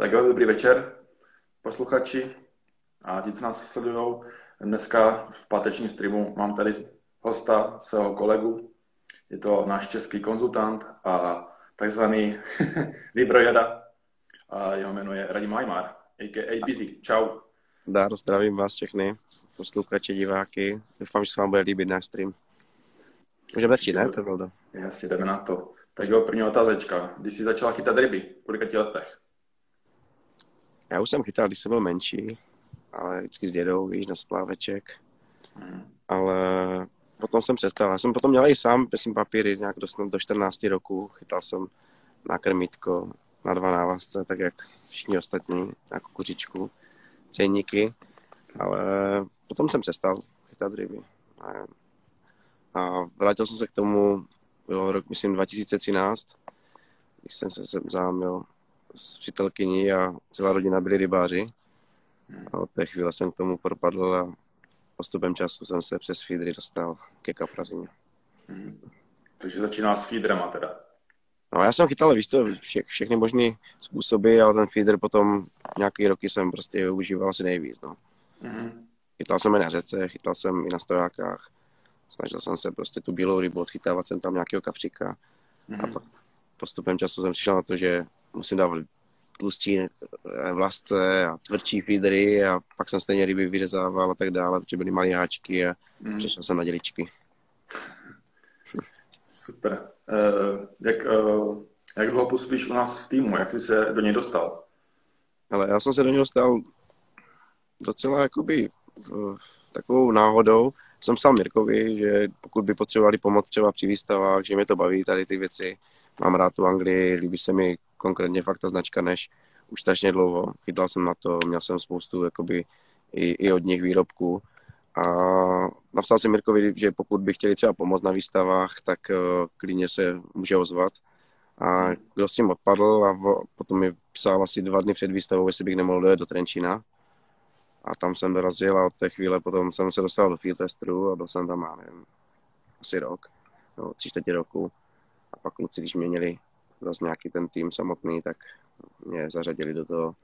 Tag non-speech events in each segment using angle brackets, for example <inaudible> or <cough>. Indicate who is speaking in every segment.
Speaker 1: Tak jo, dobrý večer, posluchači a ti, co nás sledují. Dneska v pátečním streamu mám tady hosta, svého kolegu. Je to náš český konzultant a takzvaný <laughs> Vibrojada. A jeho jméno je Radim Lajmar, a.k.a. Busy. Čau.
Speaker 2: Dár, zdravím vás všechny, posluchače, diváky. Doufám, že se vám bude líbit náš stream. Můžeme začít, ne? Co bylo
Speaker 1: Jasně, jdeme na to. Tak jo, první otázečka. Když jsi začala chytat ryby, v kolika letech?
Speaker 2: Já už jsem chytal, když jsem byl menší, ale vždycky s dědou, víš, na spláveček. Hmm. Ale potom jsem přestal. Já jsem potom měl i sám, myslím, papíry nějak do, do 14 roku. Chytal jsem na krmítko, na dva návazce, tak jak všichni ostatní, na kukuřičku, ceníky. Ale potom jsem přestal chytat ryby. A, a vrátil jsem se k tomu, bylo rok, myslím, 2013, když jsem se seznámil s přítelkyní a celá rodina byli rybáři. A od té chvíle jsem k tomu propadl a postupem času jsem se přes feedry dostal ke kaprařině.
Speaker 1: Hmm. Takže začíná s feederama teda.
Speaker 2: No já jsem chytal, víš co, vše, všechny možné způsoby, ale ten feeder potom nějaký roky jsem prostě využíval asi nejvíc, no. Mm. Chytal jsem i na řece, chytal jsem i na stojákách. Snažil jsem se prostě tu bílou rybu odchytávat jsem tam nějakého kapříka. Mm. A pak postupem času jsem přišel na to, že musím dávat tlustší eh, vlastce a tvrdší feedery a pak jsem stejně ryby vyřezával a tak dále, protože byly malé háčky a mm. přešel jsem na děličky.
Speaker 1: Super. Uh, jak, uh, jak dlouho působíš u nás v týmu? Jak jsi se do něj dostal?
Speaker 2: Ale já jsem se do něj dostal docela jakoby v, takovou náhodou. Jsem psal Mirkovi, že pokud by potřebovali pomoc třeba při výstavách, že mě to baví tady ty věci, mám rád tu Anglii, líbí se mi konkrétně fakt ta značka než už strašně dlouho. Chytal jsem na to, měl jsem spoustu jakoby, i, i od nich výrobků. A napsal jsem Mirkovi, že pokud by chtěli třeba pomoct na výstavách, tak uh, klidně se může ozvat. A kdo s tím odpadl a v, potom mi psal asi dva dny před výstavou, jestli bych nemohl dojet do Trenčína. A tam jsem dorazil a od té chvíle potom jsem se dostal do field testeru a byl jsem tam, já nevím, asi rok, no, tři čtvrtě roku. Pak kluci, když měnili zase nějaký ten tým samotný, tak mě zařadili do toho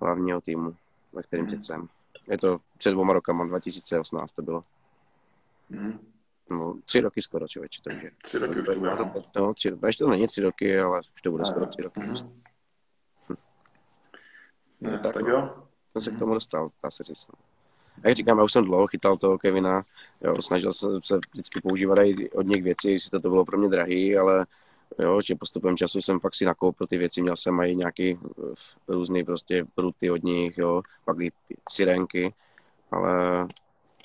Speaker 2: hlavního týmu, ve kterým mm. teď jsem. Je to před dvěma rokama, 2018 to bylo. Mm. No, tři roky skoro, člověče, takže.
Speaker 1: Tři roky už to bude,
Speaker 2: no. no tři, ještě to není tři roky, ale už to bude a, skoro tři roky. Mm. Hm.
Speaker 1: No, tak, tak jo.
Speaker 2: Jsem se k tomu dostal, dá se říct. Jak říkám, já už jsem dlouho chytal toho Kevina, jo, snažil jsem se vždycky používat i od něch věcí, jestli to, to bylo pro mě drahý, ale jo, že postupem času jsem fakt si nakoupil ty věci, měl jsem i nějaký eh, různý prostě pruty od nich, jo, pak i sirenky, ale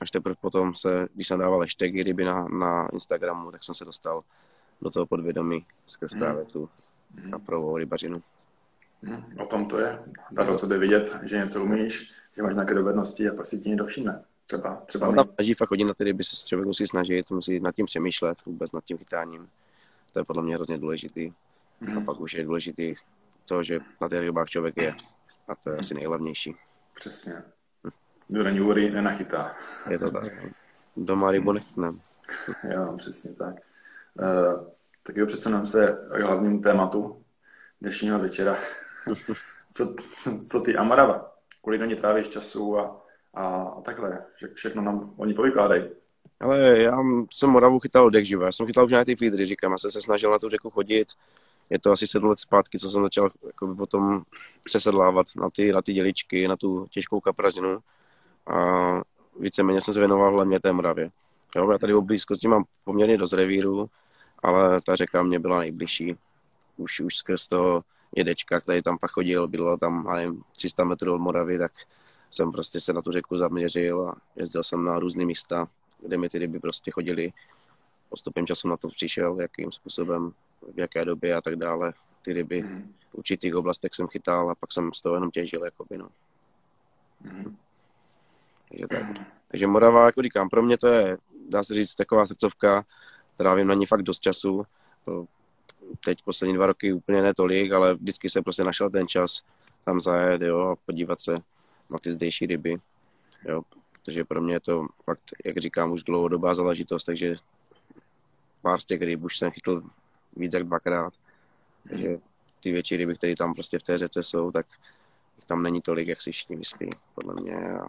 Speaker 2: až teprve potom se, když jsem dával hashtagy ryby na, na Instagramu, tak jsem se dostal do toho podvědomí skrz hmm. právě tu kaprovou rybařinu.
Speaker 1: Hmm, o tom to je. Dá to sebe vidět, že něco umíš, že máš nějaké dovednosti a pak si ti někdo všimne. Třeba, třeba
Speaker 2: no, tam snaží fakt chodit na ty ryby, se člověk musí snažit, musí nad tím přemýšlet, vůbec nad tím chytáním. To je podle mě hrozně důležitý. Mm. A hmm. pak už je důležitý to, že na těch rybách člověk je. A to je asi nejhlavnější.
Speaker 1: Přesně. Kdo není u nenachytá.
Speaker 2: Je to tak. Doma rybu nechytneme.
Speaker 1: jo, přesně tak. Uh, tak jo, přesuneme se k hlavnímu tématu dnešního večera. <laughs> co, co, co ty Amarava? Kolik do ní trávíš času a, a, a takhle? Všechno nám oni povykládají.
Speaker 2: Ale já jsem Moravu chytal od živa. Já jsem chytal už nějaký feedery, říkám. Já jsem se snažil na tu řeku chodit. Je to asi sedm let zpátky, co jsem začal jako potom přesedlávat na ty, na ty děličky, na tu těžkou kaprazinu. A víceméně jsem se věnoval hlavně té Moravě. Jo, já tady v blízkosti mám poměrně dost revíru, ale ta řeka mě byla nejbližší. Už, už skrz toho jedečka, který tam pak chodil, bylo tam, nevím, 300 metrů od Moravy, tak jsem prostě se na tu řeku zaměřil a jezdil jsem na různé místa kde mi ty ryby prostě chodily. Postupem času na to přišel, jakým způsobem, v jaké době a tak dále. Ty ryby mm. v určitých oblastech jsem chytal a pak jsem z toho jenom těžil, jakoby, no. Mm. Takže, tak. Takže Morava, jako říkám, pro mě to je, dá se říct, taková srdcovka, trávím na ní fakt dost času. Teď poslední dva roky úplně netolik, ale vždycky se prostě našel ten čas tam zajet, jo, a podívat se na ty zdejší ryby. Jo, protože pro mě je to fakt, jak říkám, už dlouhodobá záležitost, takže pár z těch ryb už jsem chytl víc jak dvakrát. Takže ty větší ryby, které tam prostě v té řece jsou, tak tam není tolik, jak si všichni myslí, podle mě. A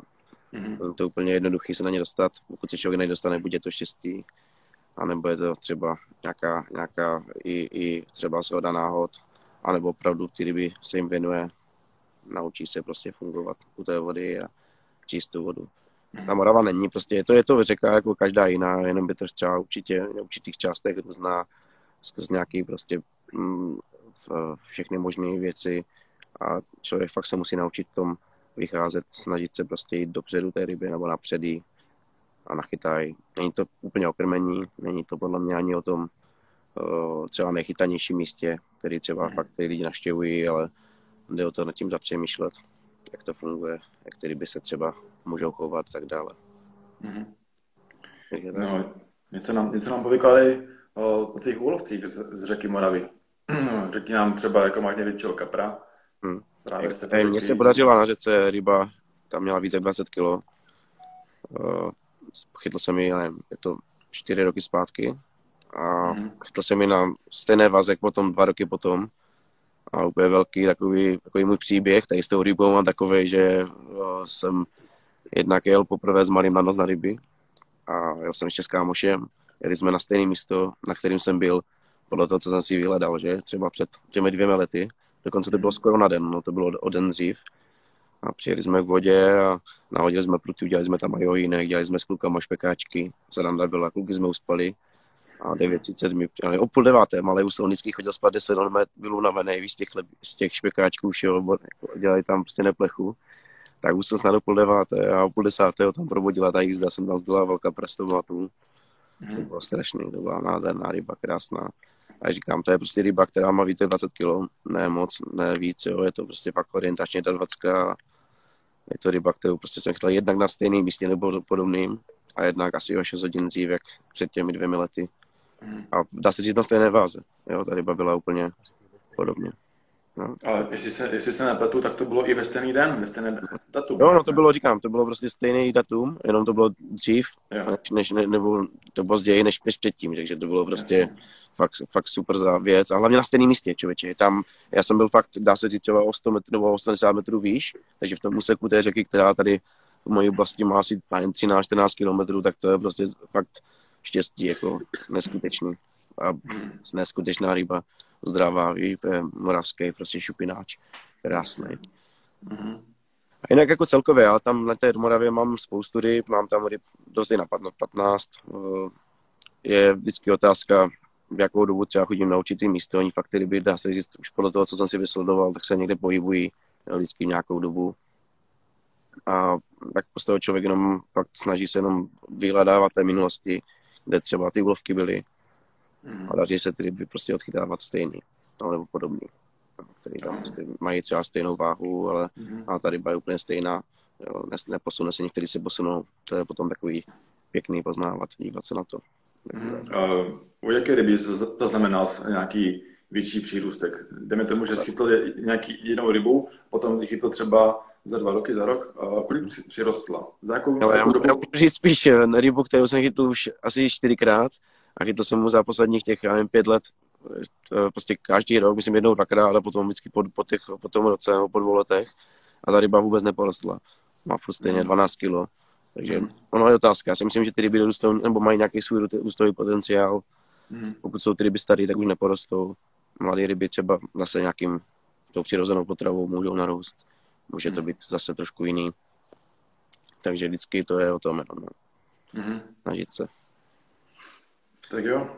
Speaker 2: mm-hmm. to úplně jednoduchý se na ně dostat. Pokud se člověk nedostane, bude to štěstí, anebo je to třeba nějaká, nějaká i, i třeba shoda náhod, anebo opravdu ty ryby se jim věnuje, naučí se prostě fungovat u té vody a čistou vodu. Mhm. Ta Morava není, prostě je to, je to řeka jako každá jiná, jenom by to třeba určitě v určitých částech různá skrz nějaký prostě mm, všechny možné věci a člověk fakt se musí naučit tom vycházet, snažit se prostě jít dopředu té ryby nebo napředí a nachytají. Není to úplně o krmení, není to podle mě ani o tom uh, třeba nejchytanějším místě, který třeba mm. fakt ty lidi navštěvují, ale jde o to nad tím zapřemýšlet, jak to funguje, jak ty ryby se třeba můžou chovat a tak dále.
Speaker 1: Mm. No, něco nám, něco nám povykládej o, o těch úlovcích z, z řeky Moravy. <clears throat> Řekni nám třeba, jako máš největšího kapra.
Speaker 2: Hmm. Právě Mně se podařila na řece ryba, tam měla více jak 20 kg. Uh, chytl jsem ji, nevím, je to 4 roky zpátky. A hmm. chytl jsem ji na stejné vazek potom, dva roky potom. A úplně velký takový, takový můj příběh, tady s tou rybou mám takový, že uh, jsem jednak jel poprvé s malým na nos na ryby a jel jsem ještě s kámošem. Jeli jsme na stejné místo, na kterým jsem byl podle toho, co jsem si vyhledal, že třeba před těmi dvěmi lety. Dokonce to bylo skoro na den, no to bylo o den dřív. A přijeli jsme k vodě a nahodili jsme pruty, udělali jsme tam jiné, dělali jsme s klukama špekáčky, zadanda byla, kluky jsme uspali a 9.30 mi přijeli. O půl deváté, malý úsolnický chodil spát 10 let, byl unavený z těch, z těch špekáčků, šel, dělali tam prostě neplechu. Tak už jsem snad o půl deváté a o půl desátého tam probudila ta jízda, jsem tam zdala velká prestová tu. To bylo strašný, to byla nádherná ryba, krásná. A říkám, to je prostě ryba, která má více 20 kg, ne moc, ne víc, jo, je to prostě fakt orientačně 20 je to ryba, kterou prostě jsem chtěl jednak na stejném místě nebo podobným a jednak asi o 6 hodin dřív, jak před těmi dvěmi lety. A dá se říct na stejné váze. Jo, ta ryba byla úplně podobně.
Speaker 1: No. Ale jestli se, jestli se nepletu, tak to bylo i ve stejný den, ve stejné datum.
Speaker 2: Jo, no to bylo, říkám, to bylo prostě stejný datum, jenom to bylo dřív, než, než, ne, nebo to později, než, než předtím, takže to bylo prostě Jasně. Fakt, fakt super za věc. A hlavně na stejném místě, člověče. Tam, já jsem byl fakt, dá se říct, třeba o 100 metrů nebo 80 metrů výš, takže v tom úseku té řeky, která tady v mojí oblasti má asi 13-14 kilometrů, tak to je prostě fakt štěstí, jako neskutečný. A neskutečná ryba zdravá, víš, moravský, prostě šupináč, krásný. A jinak jako celkově, já tam na té Moravě mám spoustu ryb, mám tam ryb dost na 15. Eh, je vždycky otázka, v jakou dobu třeba chodím na určitý místo. Oni fakt ty ryby, dá se říct, už podle toho, co jsem si vysledoval, tak se někde pohybují vždycky nějakou dobu. A tak z toho člověk jenom fakt snaží se jenom vyhledávat té minulosti, kde třeba ty úlovky byly, Mm. A daří se ty ryby prostě odchytávat stejný, no, nebo podobný. No, který tam prostě mají třeba stejnou váhu, ale mm. a ta ryba je úplně stejná. Jo, neposune se, některý se posunou. To je potom takový pěkný poznávat, dívat se na to.
Speaker 1: Mm. Uh, u jaké ryby zaznamenal nějaký větší přírůstek? Dejme tomu, že schytl nějaký jinou rybu, potom si chytl třeba za dva roky, za rok. Kolik přirostla? Za jakou,
Speaker 2: Ale já, dobu? já můžu říct spíš rybu, kterou jsem chytl už asi čtyřikrát a chytl jsem mu za posledních těch, já nevím, pět let, eh, prostě každý rok, myslím jednou, dvakrát, ale potom vždycky po, po, těch, po tom roce nebo po dvou letech a ta ryba vůbec neporostla. Má furt stejně 12 hmm. kilo. Takže mm. ono je otázka. Já si myslím, že ty ryby rostou, nebo mají nějaký svůj růstový potenciál. Mm. Pokud jsou ty ryby staré, tak už neporostou. Mladé ryby třeba zase nějakým tou přirozenou potravou můžou narůst. Může to hmm. být zase trošku jiný. Takže vždycky to je o tom jenom. Mm. Snažit se.
Speaker 1: Tak jo,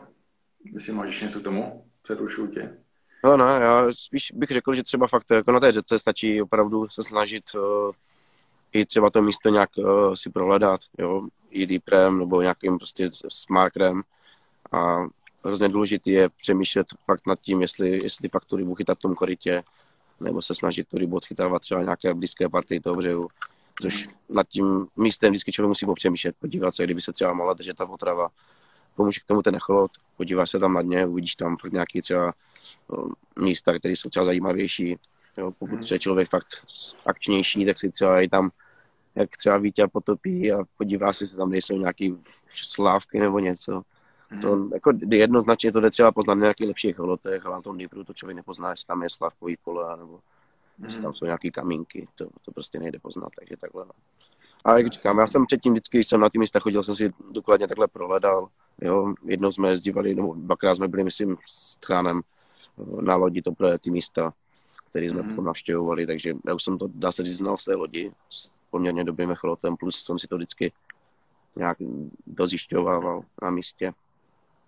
Speaker 1: jestli máš něco k tomu, přerušuju tě.
Speaker 2: No, no, já spíš bych řekl, že třeba fakt jako na té řece stačí opravdu se snažit uh, i třeba to místo nějak uh, si prohledat, jo, i deeprem nebo nějakým prostě smarkrem a hrozně důležité je přemýšlet fakt nad tím, jestli, jestli fakt tu rybu chytat v tom korytě, nebo se snažit tu rybu odchytávat třeba nějaké blízké partii toho břehu, což nad tím místem vždycky člověk musí popřemýšlet, podívat se, kdyby se třeba mohla držet ta potrava, pomůže k tomu ten echolot, podíváš se tam na dně, uvidíš tam fakt nějaký třeba místa, které jsou třeba zajímavější. Jo, pokud je člověk fakt akčnější, tak si třeba i tam jak třeba Vítě potopí a podívá se, jestli tam nejsou nějaký slávky nebo něco. Mm. To jako jednoznačně to jde třeba poznat na nějakých lepších holotech, ale na tom Dnipru to člověk nepozná, jestli tam je slávkový pole nebo jestli tam jsou nějaký kamínky, to, to prostě nejde poznat, takže takhle. No. A jak říkám, já jsem předtím vždycky, když jsem na ty místa chodil, jsem si důkladně takhle prohledal. Jo, jednou jsme jezdívali, nebo dvakrát jsme byli, myslím, s Tchánem na lodi to pro ty místa, které jsme mm. potom navštěvovali, takže já už jsem to, dá se říct, znal z té lodi s poměrně dobrým echolotem, plus jsem si to vždycky nějak dozjišťovával na místě.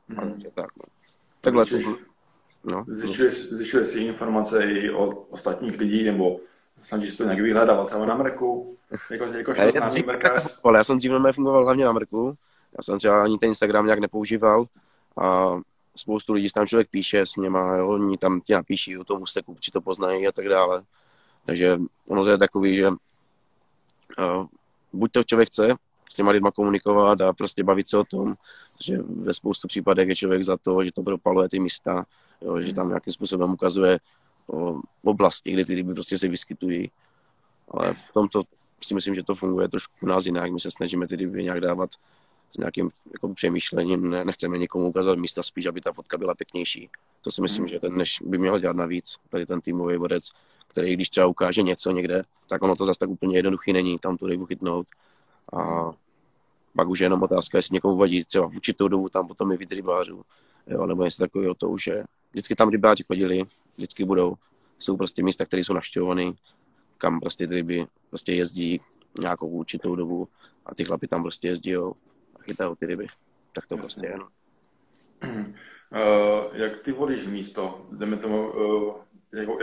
Speaker 2: Mm. Takže tak, no. Takhle
Speaker 1: to, no. Zjišťuješ, zjišťuješ si informace i od ostatních lidí, nebo snažíš se to nějak vyhledávat třeba na Mrku? Jako, jako
Speaker 2: já, já jsem dřív fungoval hlavně na Mrku. Já jsem třeba ani ten Instagram nějak nepoužíval a spoustu lidí tam člověk píše s něma, jo, oni tam ti napíší o tom ústeku, či to poznají a tak dále. Takže ono to je takový, že uh, buď to člověk chce s těma lidma komunikovat a prostě bavit se o tom, že ve spoustu případech je člověk za to, že to propaluje ty místa, jo, že tam nějakým způsobem ukazuje o oblasti, kde ty ryby prostě se vyskytují. Ale v tomto si myslím, že to funguje trošku u nás jinak. My se snažíme ty ryby nějak dávat s nějakým jako přemýšlením, ne, nechceme někomu ukázat místa, spíš, aby ta fotka byla pěknější. To si myslím, mm. že ten než by měl dělat navíc, tady ten týmový vodec, který když třeba ukáže něco někde, tak ono to zase tak úplně jednoduchý není, tam tu rybu chytnout. A pak už je jenom otázka, jestli někomu vadí třeba v určitou dobu tam potom je víc rybářů, jo, nebo jestli takového to už je. Vždycky tam rybáři chodili, vždycky budou. Jsou prostě místa, které jsou navštěvované, kam prostě ty ryby prostě jezdí nějakou určitou dobu a ty chlapi tam prostě jezdí a chytají ty ryby. Tak to Jasně. prostě je. No.
Speaker 1: Uh, <clears throat> jak ty volíš místo? Jdeme tomu, uh, jako,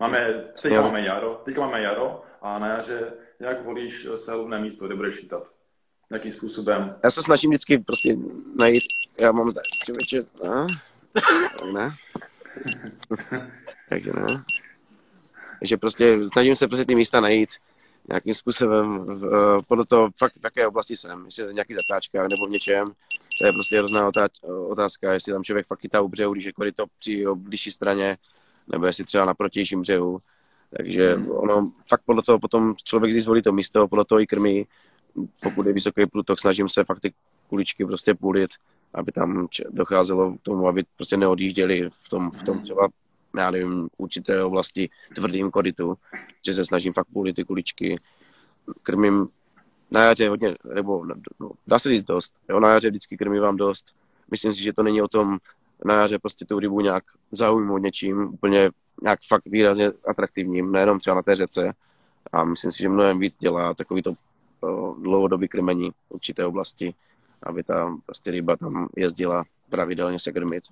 Speaker 1: máme, teďka máme jaro, teďka máme jaro a na jaře jak volíš sehlovné místo, kde budeš chytat? Jakým způsobem?
Speaker 2: Já se snažím vždycky prostě najít, já mám tady člověče, no, ne, takže ne. Takže prostě snažím se prostě ty místa najít nějakým způsobem v, uh, podle toho fakt, v jaké oblasti jsem, jestli je to nějaký zatáčkách nebo v něčem, to je prostě hrozná otázka, jestli tam člověk fakt chytá u břehu, když je koryto při blížší straně, nebo jestli třeba na protějším břehu. Takže hmm. ono fakt podle toho potom člověk si zvolí to místo, podle toho i krmí. Pokud je vysoký plutok, snažím se fakt ty kuličky prostě půlit, aby tam docházelo k tomu, aby prostě neodjížděli v tom, v tom třeba já nevím, určité oblasti tvrdým koritu, že se snažím fakt půlit ty kuličky, krmím na jaře hodně, nebo no, dá se říct dost, jo, na jaře vždycky krmím vám dost. Myslím si, že to není o tom na jaře prostě tu rybu nějak zaujmout něčím úplně nějak fakt výrazně atraktivním, nejenom třeba na té řece. A myslím si, že mnohem víc dělá takový to dlouhodobý krmení v určité oblasti, aby ta prostě ryba tam jezdila pravidelně se krmit.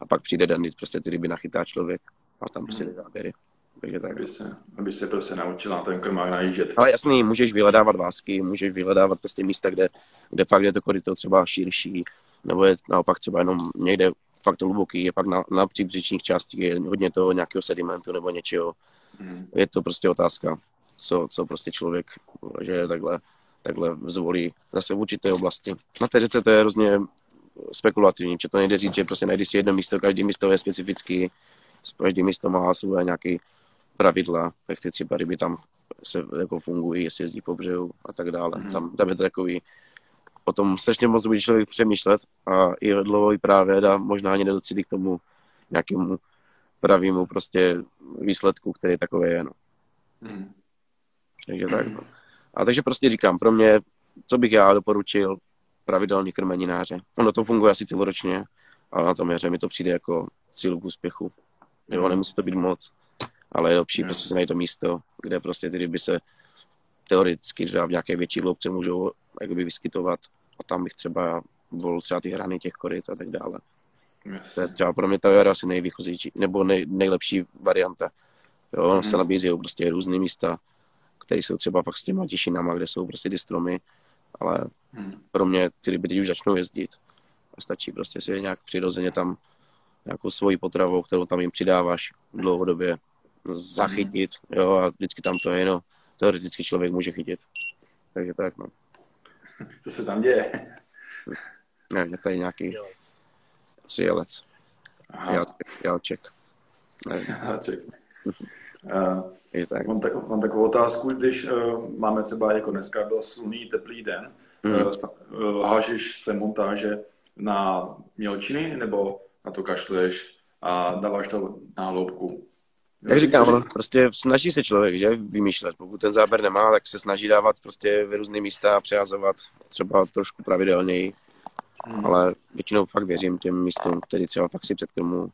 Speaker 2: A pak přijde den, kdy prostě ty ryby nachytá člověk a tam prostě hmm. záběry. Takže tak.
Speaker 1: Aby se, aby se prostě naučila ten krmák najíždět.
Speaker 2: Ale jasný, můžeš vyhledávat vásky, můžeš vyhledávat prostě místa, kde, kde fakt je to koryto třeba širší, nebo je naopak třeba jenom někde fakt hluboký, je pak na, na příbřičních částích je hodně toho nějakého sedimentu nebo něčeho. Hmm. Je to prostě otázka, co, co prostě člověk, že takhle, takhle zvolí zase v určité oblasti. Na té řece to je hrozně spekulativní, že to nejde říct, že prostě najdeš si jedno místo, každý místo je specifický, každý místo má své nějaké pravidla, jak ty třeba ryby tam se jako fungují, jestli jezdí po břehu a tak dále. Mm-hmm. Tam, tam je to takový, o tom strašně moc bude člověk přemýšlet a i dlouho i právě a možná ani nedocílí k tomu nějakému pravému prostě výsledku, který takový je. No. Mm. Takže tak. No. A takže prostě říkám, pro mě, co bych já doporučil, pravidelný krmení na jaře. Ono to funguje asi celoročně, ale na tom jaře mi to přijde jako cíl k úspěchu. Jo, nemusí to být moc, ale je lepší mm. prostě se najít to místo, kde prostě ty ryby se teoreticky třeba v nějaké větší hloubce můžou jakoby vyskytovat a tam bych třeba volil třeba ty hrany těch koryt a tak dále. Yes. To je třeba pro mě ta jara asi nejvýchozejší, nebo nej, nejlepší varianta. Jo, mm. se nabízí prostě různé místa, které jsou třeba fakt s těma těšinama, kde jsou prostě ty stromy, ale hmm. pro mě ty ryby teď už začnou jezdit a stačí prostě si nějak přirozeně tam nějakou svoji potravou, kterou tam jim přidáváš dlouhodobě, zachytit, jo, a vždycky tam to je, no, teoreticky člověk může chytit. Takže tak, no. <laughs>
Speaker 1: Co se tam děje?
Speaker 2: Ne, je tady nějaký asi jelec. Jalček.
Speaker 1: Jalček. Uh, tak. Mám, tak, mám takovou otázku, když uh, máme třeba jako dneska byl slunný, teplý den, mm. uh, hážeš se montáže na mělčiny nebo na to kašluješ a dáváš to na hloubku?
Speaker 2: Jak říkám, no, prostě snaží se člověk, že, vymýšlet. Pokud ten záběr nemá, tak se snaží dávat prostě v různé místa a přehazovat třeba trošku pravidelněji. Hmm. Ale většinou fakt věřím těm místům, který třeba fakt si předkrmu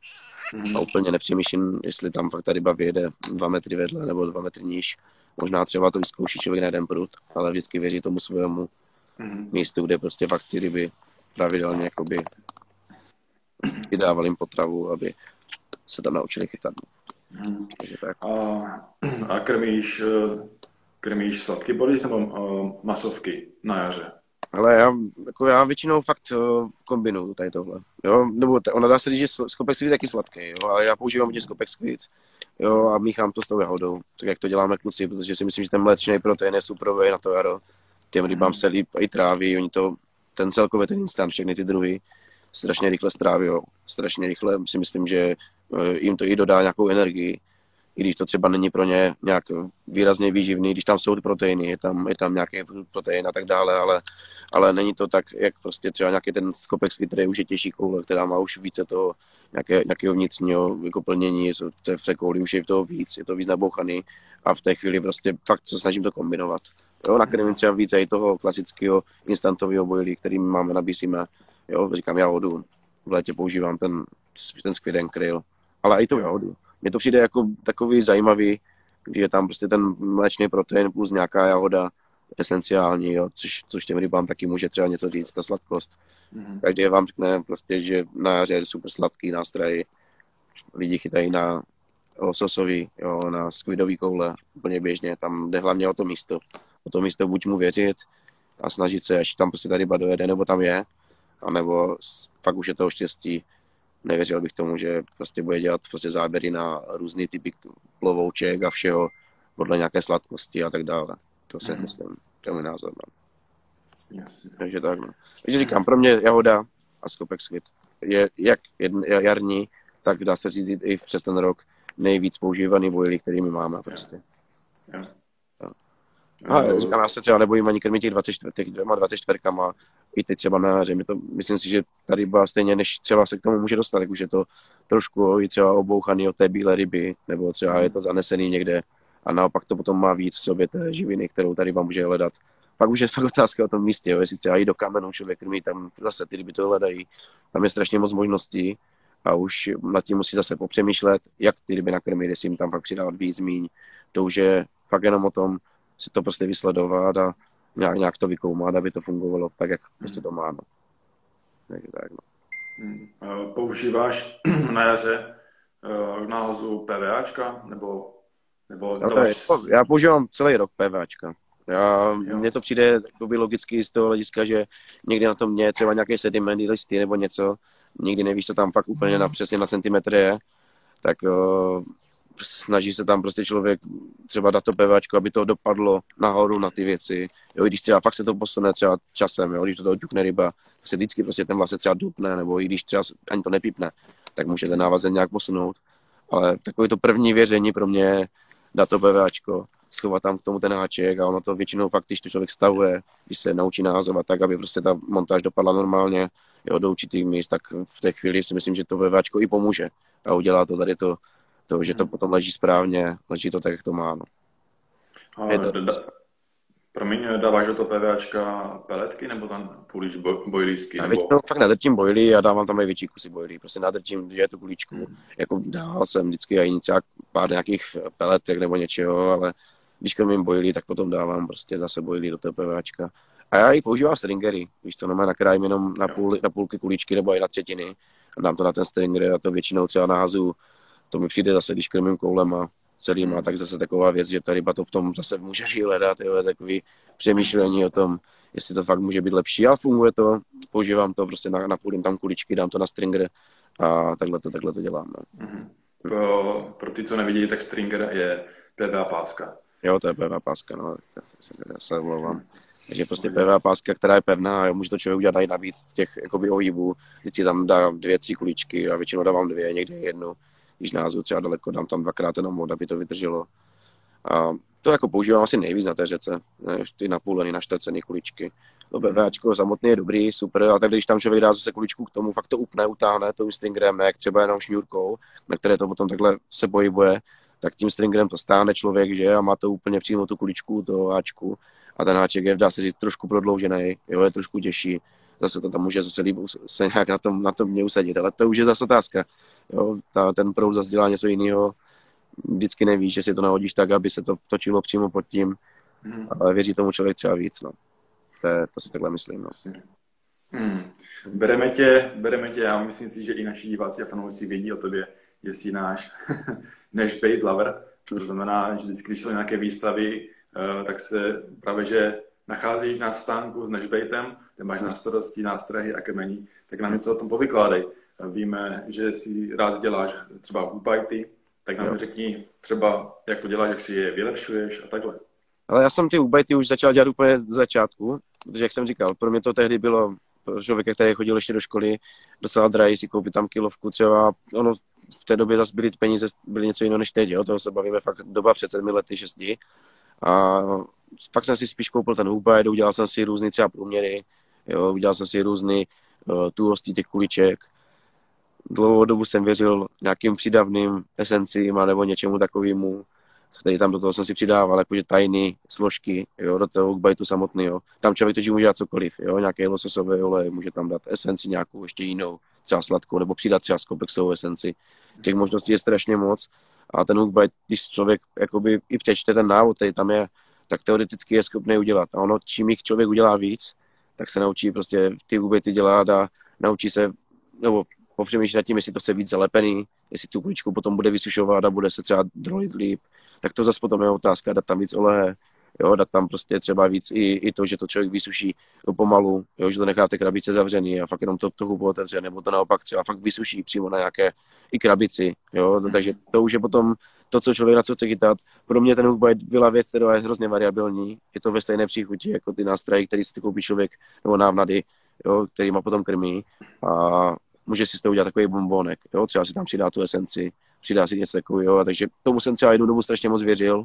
Speaker 2: hmm. a úplně nepřemýšlím, jestli tam fakt ta ryba vyjede dva metry vedle nebo dva metry níž. Možná třeba to vyzkouší člověk na jeden prut, ale vždycky věří tomu svému hmm. místu, kde prostě fakt ty ryby pravidelně jakoby <clears throat> vydávali jim potravu, aby se tam naučili chytat.
Speaker 1: A, a krmíš, krmíš sladké body nebo uh, masovky na jaře?
Speaker 2: Ale já, jako já většinou fakt uh, kombinuju tady tohle. Jo? Nebo t- ona dá se říct, že skopek je taky sladký, jo? ale já používám hodně skopek squid jo? a míchám to s tou jahodou, tak jak to děláme kluci, protože si myslím, že ten mléčný protein je superový na to jaro. Těm rybám se líp i tráví, oni to, ten celkově ten instant, všechny ty druhy, strašně rychle stráví, jo. strašně rychle si myslím, že eh, jim to i dodá nějakou energii i když to třeba není pro ně nějak výrazně výživný, když tam jsou proteiny, je tam, je tam nějaký protein a tak dále, ale, ale není to tak, jak prostě třeba nějaký ten skopek, který už je těžší koule, která má už více toho nějaké, nějakého vnitřního jako plnění, v té, v té kouli už je toho víc, je to víc nabouchaný a v té chvíli prostě fakt se snažím to kombinovat. Jo, nakrmím třeba více i toho klasického instantového boilí, který máme, nabízíme. Jo, říkám, já vodu. V létě používám ten, ten squid krill, ale i to jahodu mně to přijde jako takový zajímavý, kdy je tam prostě ten mléčný protein plus nějaká jahoda esenciální, jo, což, což těm rybám taky může třeba něco říct, ta sladkost. Mm-hmm. Každý vám řekne prostě, že na jaře je super sladký nástroj, lidi chytají na lososový, jo, na squidový koule, úplně běžně, tam jde hlavně o to místo. O to místo buď mu věřit a snažit se, až tam prostě ta ryba dojede, nebo tam je, anebo fakt už je to štěstí, nevěřil bych tomu, že prostě bude dělat prostě záběry na různý typy plovouček a všeho podle nějaké sladkosti a tak dále. To se mm. myslím, to je můj názor. No. Yes. Takže tak, no. Takže říkám, pro mě jahoda a skopek svět je jak jarní, tak dá se říct i přes ten rok nejvíc používaný bojlí, který my máme prostě. Yeah. Yeah. A říkám, já se třeba nebojím ani krmit těch 24, dvěma 24 i teď třeba na jaře. To, myslím si, že ta ryba stejně, než třeba se k tomu může dostat, tak už je to trošku i třeba obouchaný od té bílé ryby, nebo třeba je to zanesený někde a naopak to potom má víc v sobě té živiny, kterou ta ryba může hledat. Pak už je fakt otázka o tom místě, jo. jestli třeba i do kamenu člověk krmí, tam zase ty ryby to hledají, tam je strašně moc možností a už nad tím musí zase popřemýšlet, jak ty ryby nakrmit, jestli jim tam fakt přidávat víc, míň. To už je fakt jenom o tom si to prostě vysledovat a nějak, nějak to vykoumat, aby to fungovalo tak, jak prostě to má. No. Takže tak, no.
Speaker 1: Hmm. Používáš <clears throat> na jaře k náhozu PVAčka, nebo, nebo
Speaker 2: no, je, Já používám celý rok PVAčka. Já, mně to přijde by logicky z toho hlediska, že někdy na tom je třeba nějaké sedimenty listy nebo něco, nikdy nevíš, co tam fakt úplně na, přesně na centimetry je, tak uh, snaží se tam prostě člověk třeba dát to PVčko, aby to dopadlo nahoru na ty věci. Jo, když třeba fakt se to posune třeba časem, jo, když to toho ťukne ryba, tak se vždycky prostě ten vlastně třeba dupne, nebo i když třeba ani to nepípne, tak může ten návazen nějak posunout. Ale takový to první věření pro mě dát to PVčko, schovat tam k tomu ten háček a ono to většinou fakt, když to člověk stavuje, když se naučí nahazovat tak, aby prostě ta montáž dopadla normálně, jo, do určitých míst, tak v té chvíli si myslím, že to VVčko i pomůže a udělá to tady to to, že to potom leží správně, leží to tak, jak to má. No.
Speaker 1: A to... da, promiň, dáváš do toho PVAčka peletky nebo tam půlíš bojlísky?
Speaker 2: Já nebo... většinou fakt nadrtím bojlí a dávám tam i větší kusy bojlí. Prostě nadrtím, že je to kulíčku. Hmm. Jako dával jsem vždycky i iniciák pár nějakých peletek nebo něčeho, ale když krmím bojlí, tak potom dávám prostě zase bojlí do toho PVAčka. A já i používám stringery, víš co, no nakrájím jenom na, půl, na půlky kulíčky nebo i na třetiny a dám to na ten stringer a to většinou třeba nahazu to mi přijde zase, když krmím koulema celýma, hmm. tak zase taková věc, že ta ryba to v tom zase může hledat, jo, je takový přemýšlení o tom, jestli to fakt může být lepší, ale funguje to, používám to, prostě na, napůlím tam kuličky, dám to na stringer a takhle to, takhle to dělám. No.
Speaker 1: Mm-hmm. Pro, pro ty, co nevidí, tak stringer je PVA páska.
Speaker 2: Jo, to je PVA páska, no, já se omlouvám. Takže prostě PVA páska, která je pevná, a může to člověk udělat i navíc těch jakoby ohybů. Vždycky tam dá dvě, tři kuličky a většinou dávám dvě, někdy jednu když názu třeba daleko, dám tam dvakrát jenom mod, aby to vydrželo. A to jako používám asi nejvíc na té řece, ne, ty napůlený, naštrcený kuličky. To BVAčko samotný je dobrý, super, a tak když tam člověk dá zase kuličku k tomu, fakt to upne, utáhne to stringerem, jak třeba jenom šňůrkou, na které to potom takhle se pohybuje, tak tím stringerem to stáhne člověk, že a má to úplně přímo tu kuličku, toho háčku a ten háček je, dá se říct, trošku prodloužený, jo, je trošku těžší, zase to tam může zase líp se nějak na tom, na tom mě usadit, ale to už je zase otázka, jo, ta, ten proud zase dělá něco jiného, vždycky nevíš, že si to nahodíš tak, aby se to točilo přímo pod tím, hmm. ale věří tomu člověk třeba víc, no. To, je, to si takhle myslím, no.
Speaker 1: Hmm. Bereme, tě, bereme tě, já myslím si, že i naši diváci a fanoušci vědí o tobě, že jsi náš <laughs> než bait lover. To znamená, že vždycky, když jsou nějaké výstavy, eh, tak se právě, že nacházíš na stánku s Nešbejtem, kde máš na starosti nástrahy a kemení, tak nám něco o tom povykládej. Víme, že si rád děláš třeba hoopajty, tak nám jo. řekni třeba, jak to děláš, jak si je vylepšuješ a takhle.
Speaker 2: Ale já jsem ty hoopajty už začal dělat úplně z začátku, protože jak jsem říkal, pro mě to tehdy bylo pro člověka, který chodil ještě do školy, docela drahý si koupit tam kilovku třeba, ono v té době zase byly peníze byly něco jiného než teď, jo? toho se bavíme fakt doba před sedmi lety, šesti. A pak jsem si spíš koupil ten hubaj, udělal jsem si různý třeba průměry, jo? udělal jsem si různý uh, tuhosti těch kuliček. Dlouhou dobu jsem věřil nějakým přidavným esencím nebo něčemu takovému který tam do toho jsem si přidával, jakože tajný složky, jo, do toho bajtu samotného. Tam člověk totiž může dát cokoliv, jo, nějaký lososový olej, může tam dát esenci nějakou ještě jinou, třeba sladkou, nebo přidat třeba komplexovou esenci. Těch možností je strašně moc a ten hookbite, když člověk jakoby i přečte ten návod, který tam je, tak teoreticky je schopný udělat. A ono, čím jich člověk udělá víc, tak se naučí prostě ty hookbitey dělat a naučí se, nebo popřemýšlet nad tím, jestli to chce víc zalepený, jestli tu kuličku potom bude vysušovat a bude se třeba drolit líp, tak to zase potom je otázka, dát tam víc oleje, jo, dát tam prostě třeba víc i, i to, že to člověk vysuší pomalu, jo, že to necháte krabice zavřený a fakt jenom to trochu otevře, nebo to naopak třeba fakt vysuší přímo na nějaké i krabici, jo, takže to už je potom to, co člověk na co chce chytat. Pro mě ten hookbite byla věc, která je hrozně variabilní, je to ve stejné příchuti jako ty nástroje, které si koupí člověk, nebo návnady, jo, který má potom krmí a může si z toho udělat takový bombonek, jo, třeba si tam přidá tu esenci, přidá si něco takového, takže tomu jsem třeba jednu dobu strašně moc věřil,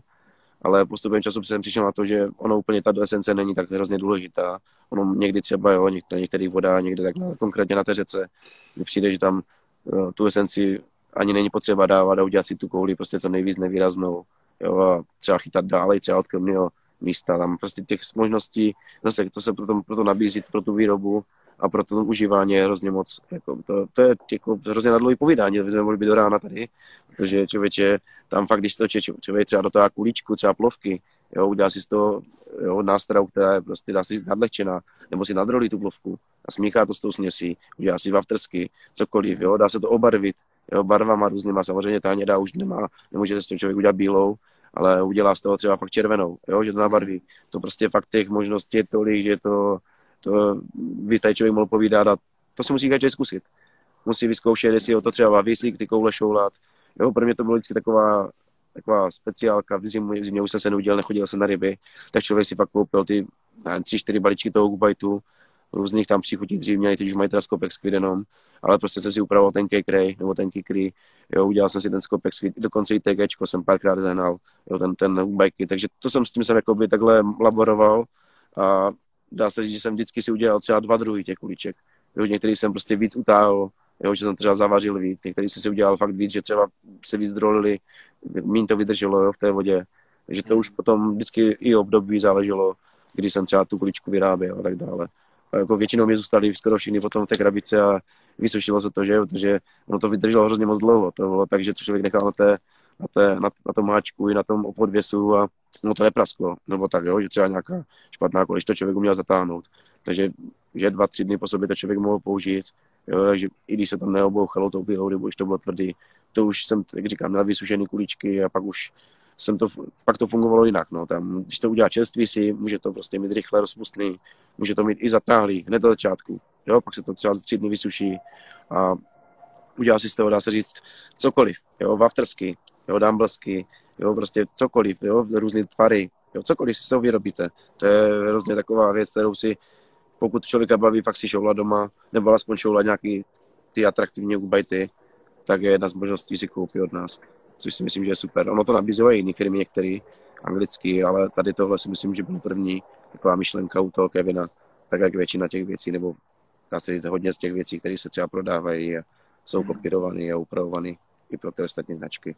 Speaker 2: ale postupem času jsem přišel na to, že ono úplně ta esence není tak hrozně důležitá. Ono někdy třeba, jo, na některých vodách, někde tak na, konkrétně na té řece, mi přijde, že tam jo, tu esenci ani není potřeba dávat a udělat si tu kouli prostě co nejvíc nevýraznou. Jo, a třeba chytat dále, třeba od krmního místa. Tam prostě těch možností, zase, co se proto, proto nabízí pro tu výrobu, a pro to užívání je hrozně moc, jako, to, to je jako hrozně na dlouhý povídání, to jsme mohli být do rána tady, protože člověče, tam fakt, když to člověk třeba do toho kuličku, třeba plovky, jo, udělá si z toho jo, nástroj, která je prostě, dá si nadlehčená, nebo si nadrolí tu plovku a smíchá to s tou směsí, udělá si vaftersky, cokoliv, jo, dá se to obarvit, jo, barvama různýma, samozřejmě ta hnědá už nemá, nemůže s tím člověk udělat bílou, ale udělá z toho třeba fakt červenou, jo, že to nabarví. To prostě fakt těch možností je tolik, že to, to by tady člověk mohl povídat a to si musí každý zkusit. Musí vyzkoušet, jestli ho to třeba baví, ty koule šoulat. Jo, pro mě to bylo vždycky taková, taková speciálka, v zimě, v zimě už jsem se neudělal, nechodil jsem na ryby, tak člověk si pak koupil ty tři, čtyři balíčky toho gubajtu, různých tam příchutí dřív měli, teď už mají teda skopek s kvidenom, ale prostě jsem si upravoval ten kekrej nebo ten kikry, jo, udělal jsem si ten skopek s dokonce i TG jsem párkrát zehnal, jo, ten, ten bajky, takže to jsem s tím jsem jakoby takhle laboroval a dá se říct, že jsem vždycky si udělal třeba dva druhy těch kuliček. Jo, některý jsem prostě víc utáhl, jo, že jsem třeba zavařil víc, některý jsem si udělal fakt víc, že třeba se víc drolili, méně to vydrželo jo, v té vodě. Takže to už potom vždycky i období záleželo, kdy jsem třeba tu kuličku vyráběl a tak dále. A jako většinou mi zůstali skoro všichni potom v té krabice a vysušilo se to, že protože ono to vydrželo hrozně moc dlouho. To bylo tak, že to člověk nechal na té na, té, na, na tom háčku i na tom podvěsu a no to neprasklo, nebo tak, jo, že třeba nějaká špatná koleš to člověk uměl zatáhnout. Takže že dva, tři dny po sobě to člověk mohl použít, jo, takže i když se tam neobouchalo tou bílou rybu, už to bylo tvrdý, to už jsem, jak říkám, měl vysušený kuličky a pak už jsem to, pak to fungovalo jinak. No. Tam, když to udělá čerstvý si, může to prostě mít rychle rozpustný, může to mít i zatáhlý, hned do začátku. Jo, pak se to třeba za tři dny vysuší a udělá si z toho, dá se říct, cokoliv, jo, waftersky, jo, dumblesky, jo, prostě cokoliv, jo, různé tvary, jo, cokoliv si z toho vyrobíte. To je hrozně taková věc, kterou si, pokud člověka baví fakt si šoula doma, nebo alespoň šoula nějaký ty atraktivní ubajty, tak je jedna z možností si koupit od nás, což si myslím, že je super. Ono to nabízí i jiné firmy, některé anglicky, ale tady tohle si myslím, že byl první taková myšlenka u toho Kevina, tak jak většina těch věcí, nebo dá se říct hodně z těch věcí, které se třeba prodávají a jsou kopírované a upravované i pro ty ostatní značky.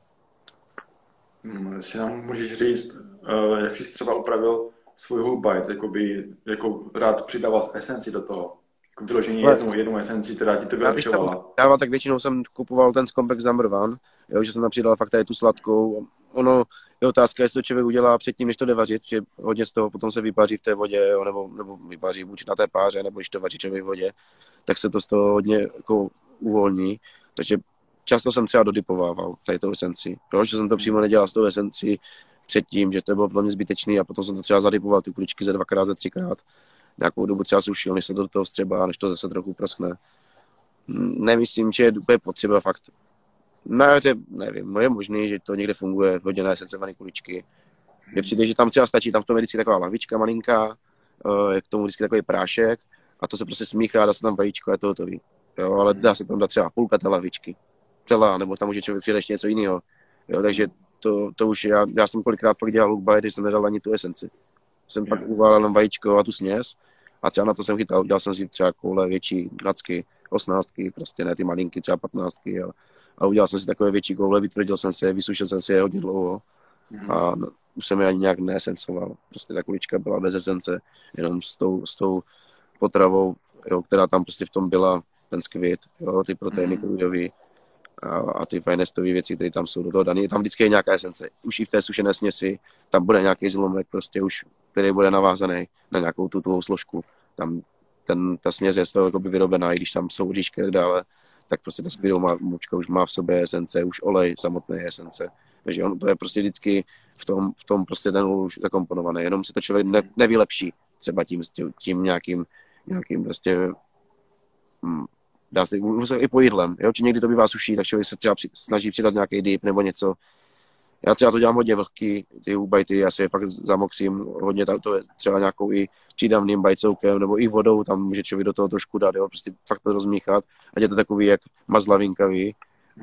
Speaker 1: Hmm, jestli nám můžeš říct, uh, jak jsi třeba upravil svůj hulbite, jakoby, jako rád přidával esenci do toho. Vyložení jednu, jednu esenci, která ti to vylepšovala.
Speaker 2: Já tak většinou jsem kupoval ten Scompex number one, jo, že jsem tam přidal fakt tady tu sladkou. Ono, je otázka, jestli to člověk udělá předtím, než to jde vařit, že hodně z toho potom se vypaří v té vodě, jo, nebo, nebo vypaří buď na té páře, nebo když to vaří člověk v vodě, tak se to z toho hodně jako uvolní. Takže často jsem třeba dodypovával tady tou esenci. Jo, že jsem to přímo nedělal s tou esenci předtím, že to bylo pro mě zbytečný a potom jsem to třeba zadypoval ty kuličky ze dvakrát, ze třikrát. Nějakou dobu třeba sušil, než se to do toho vstřeba, než to zase trochu praskne. Nemyslím, že je potřeba fakt na jaře, nevím, no je možný, že to někde funguje, hodně na esencované kuličky. Mně přijde, že tam třeba stačí, tam v tom je vždycky taková lahvička malinká, eh, je k tomu vždycky takový prášek a to se prostě smíchá, dá se tam vajíčko a je to hotový. Jo, ale dá se tam dát třeba půlka té lahvičky, celá, nebo tam může člověk přidat ještě něco jiného. Jo, takže to, to už já, já jsem kolikrát pak dělal look když jsem nedal ani tu esenci. Jsem pak uvalil jenom vajíčko a tu směs a třeba na to jsem chytal, dělal jsem si třeba koule větší dvacky, osnáctky, prostě ne ty malinky, třeba patnáctky a, a udělal jsem si takové větší koule, vytvrdil jsem se, vysušil jsem si je hodně dlouho mm. a no, už jsem je ani nějak neesencoval. Prostě ta kulička byla bez esence, jenom s tou, s tou potravou, jo, která tam prostě v tom byla, ten skvět, jo, ty proteiny mm. A, ty fajnestové věci, které tam jsou do toho dané. Tam vždycky je nějaká esence. Už i v té sušené směsi tam bude nějaký zlomek, prostě už, který bude navázaný na nějakou tu tuhou složku. Tam ten, ta směs je z toho vyrobená, i když tam jsou říšky a tak dále, tak prostě ta skvělá mučka už má v sobě esence, už olej samotné esence. Takže on, to je prostě vždycky v tom, v tom prostě ten už zakomponovaný, jenom se to člověk ne, nevylepší třeba tím, tím nějakým, nějakým prostě hm, dá se, se i po jídlem, jo? či někdy to bývá suší, tak člověk se třeba při, snaží přidat nějaký dip nebo něco. Já třeba to dělám hodně vlhký, ty ubajty, já si je fakt zamoksím hodně, tam to je třeba nějakou i přídavným bajcoukem nebo i vodou, tam může člověk do toho trošku dát, jo? prostě fakt to rozmíchat, ať je to takový jak mazlavinkavý,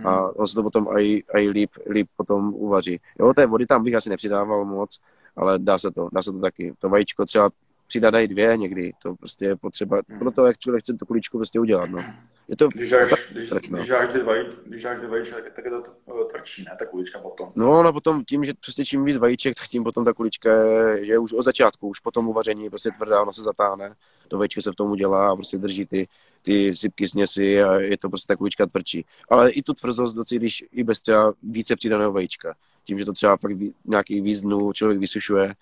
Speaker 2: a hmm. on se to potom aj, aj líp, líp potom uvaří. Jo, té vody tam bych asi nepřidával moc, ale dá se to, dá se to taky. To vajíčko třeba přidat i dvě někdy, to prostě je potřeba, hmm. pro to, jak člověk chce to kuličku prostě udělat, no.
Speaker 1: Je to, když dáš, když, když dáš ty vajíčka, když dáš ty vajíčka, tak je to tvrdší, ne, ta kulička potom.
Speaker 2: No, no potom tím, že prostě čím víc vajíček, tak tím potom ta kulička je, že už od začátku, už potom uvaření je prostě tvrdá, ona se zatáhne, to vajíčko se v tom udělá a prostě drží ty, ty sypky směsi a je to prostě ta kulička tvrdší. Ale i tu tvrzost docílíš i bez třeba více přidaného vajíčka. Tím, že to třeba fakt nějaký víc dnů člověk vysušuje,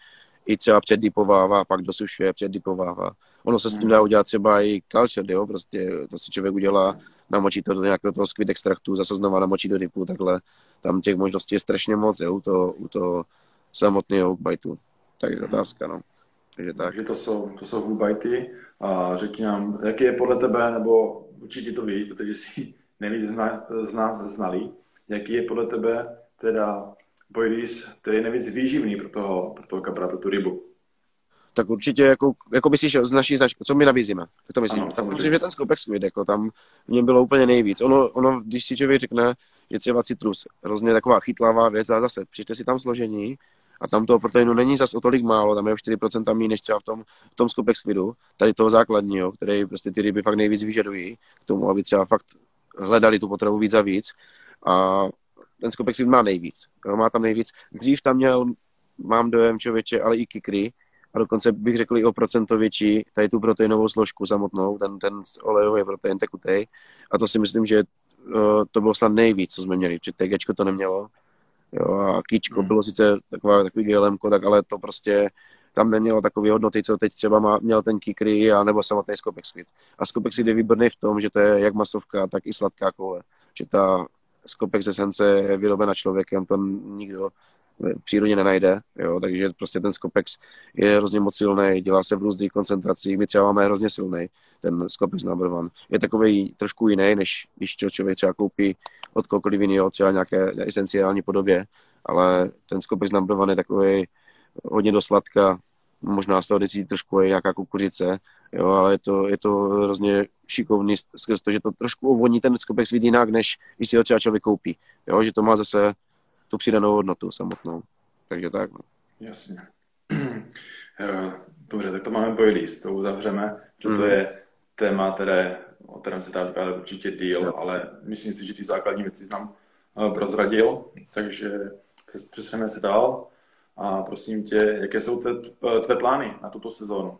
Speaker 2: i třeba předdipovává, pak dosušuje, předdipovává. Ono se s tím hmm. dá udělat třeba i culture, jo, prostě to si člověk udělá, namočí to do nějakého toho skvět extraktu, zase znova namočí do dipu, takhle. Tam těch možností je strašně moc, jo, u toho, u toho samotného hookbajtu. Tak je otázka, no.
Speaker 1: Takže tak. Takže to jsou, to jsou hookbajty a řekni nám, jaký je podle tebe, nebo určitě to ví, protože si <laughs> nejvíc z nás znali, jaký je podle tebe teda boilies, který je nejvíc výživný pro toho, pro toho kapra, pro tu rybu.
Speaker 2: Tak určitě, jako, jako myslíš, z naší značky, co my nabízíme, to myslím. Ano, tam myslím, že ten Scopex Squid, jako tam v něm bylo úplně nejvíc. Ono, ono, když si člověk řekne, že třeba citrus, hrozně taková chytlavá věc, a zase přijďte si tam složení, a tam toho proteinu není zas o tolik málo, tam je o 4% méně než třeba v tom, v tom Scopex Squidu, tady toho základního, který prostě ty ryby fakt nejvíc vyžadují k tomu, aby třeba fakt hledali tu potravu víc a víc. A ten Skopexid má nejvíc. Jo, má tam nejvíc. Dřív tam měl, mám dojem člověče, ale i kikry, a dokonce bych řekl i o procento větší, tady tu proteinovou složku samotnou, ten, ten olejový protein tekutej. A to si myslím, že uh, to bylo snad nejvíc, co jsme měli, protože TGčko to nemělo. Jo, a kýčko hmm. bylo sice taková, takový GLMko, tak ale to prostě tam nemělo takové hodnoty, co teď třeba má, měl ten kikry a nebo samotný Skopexid. A Skopexid je výborný v tom, že to je jak masovka, tak i sladká koule. Že ta Skopex esence je vyrobena člověkem, to nikdo v přírodě nenajde, jo, takže prostě ten Skopex je hrozně moc silný, dělá se v různých koncentracích, my třeba máme hrozně silný, ten Skopex number one. Je takový trošku jiný, než když člověk třeba koupí od kohokoliv jiného, třeba nějaké esenciální podobě, ale ten Skopex number one je takový hodně do sladka, možná z toho decí trošku je nějaká kukuřice, jo, ale je to, je to hrozně šikovný skrz to, že to trošku uvoní ten skopek svít jinak, než když si ho třeba člověk koupí, jo, že to má zase tu přidanou hodnotu samotnou, takže tak, no.
Speaker 1: Jasně. <clears throat> Dobře, tak to máme boilies, to uzavřeme, že to mm. je téma, které, o kterém se dá říkat určitě díl, ale myslím si, že ty základní věci znám eh, prozradil, takže přesuneme se dál a prosím tě, jaké jsou tvé, tvé plány na tuto sezónu?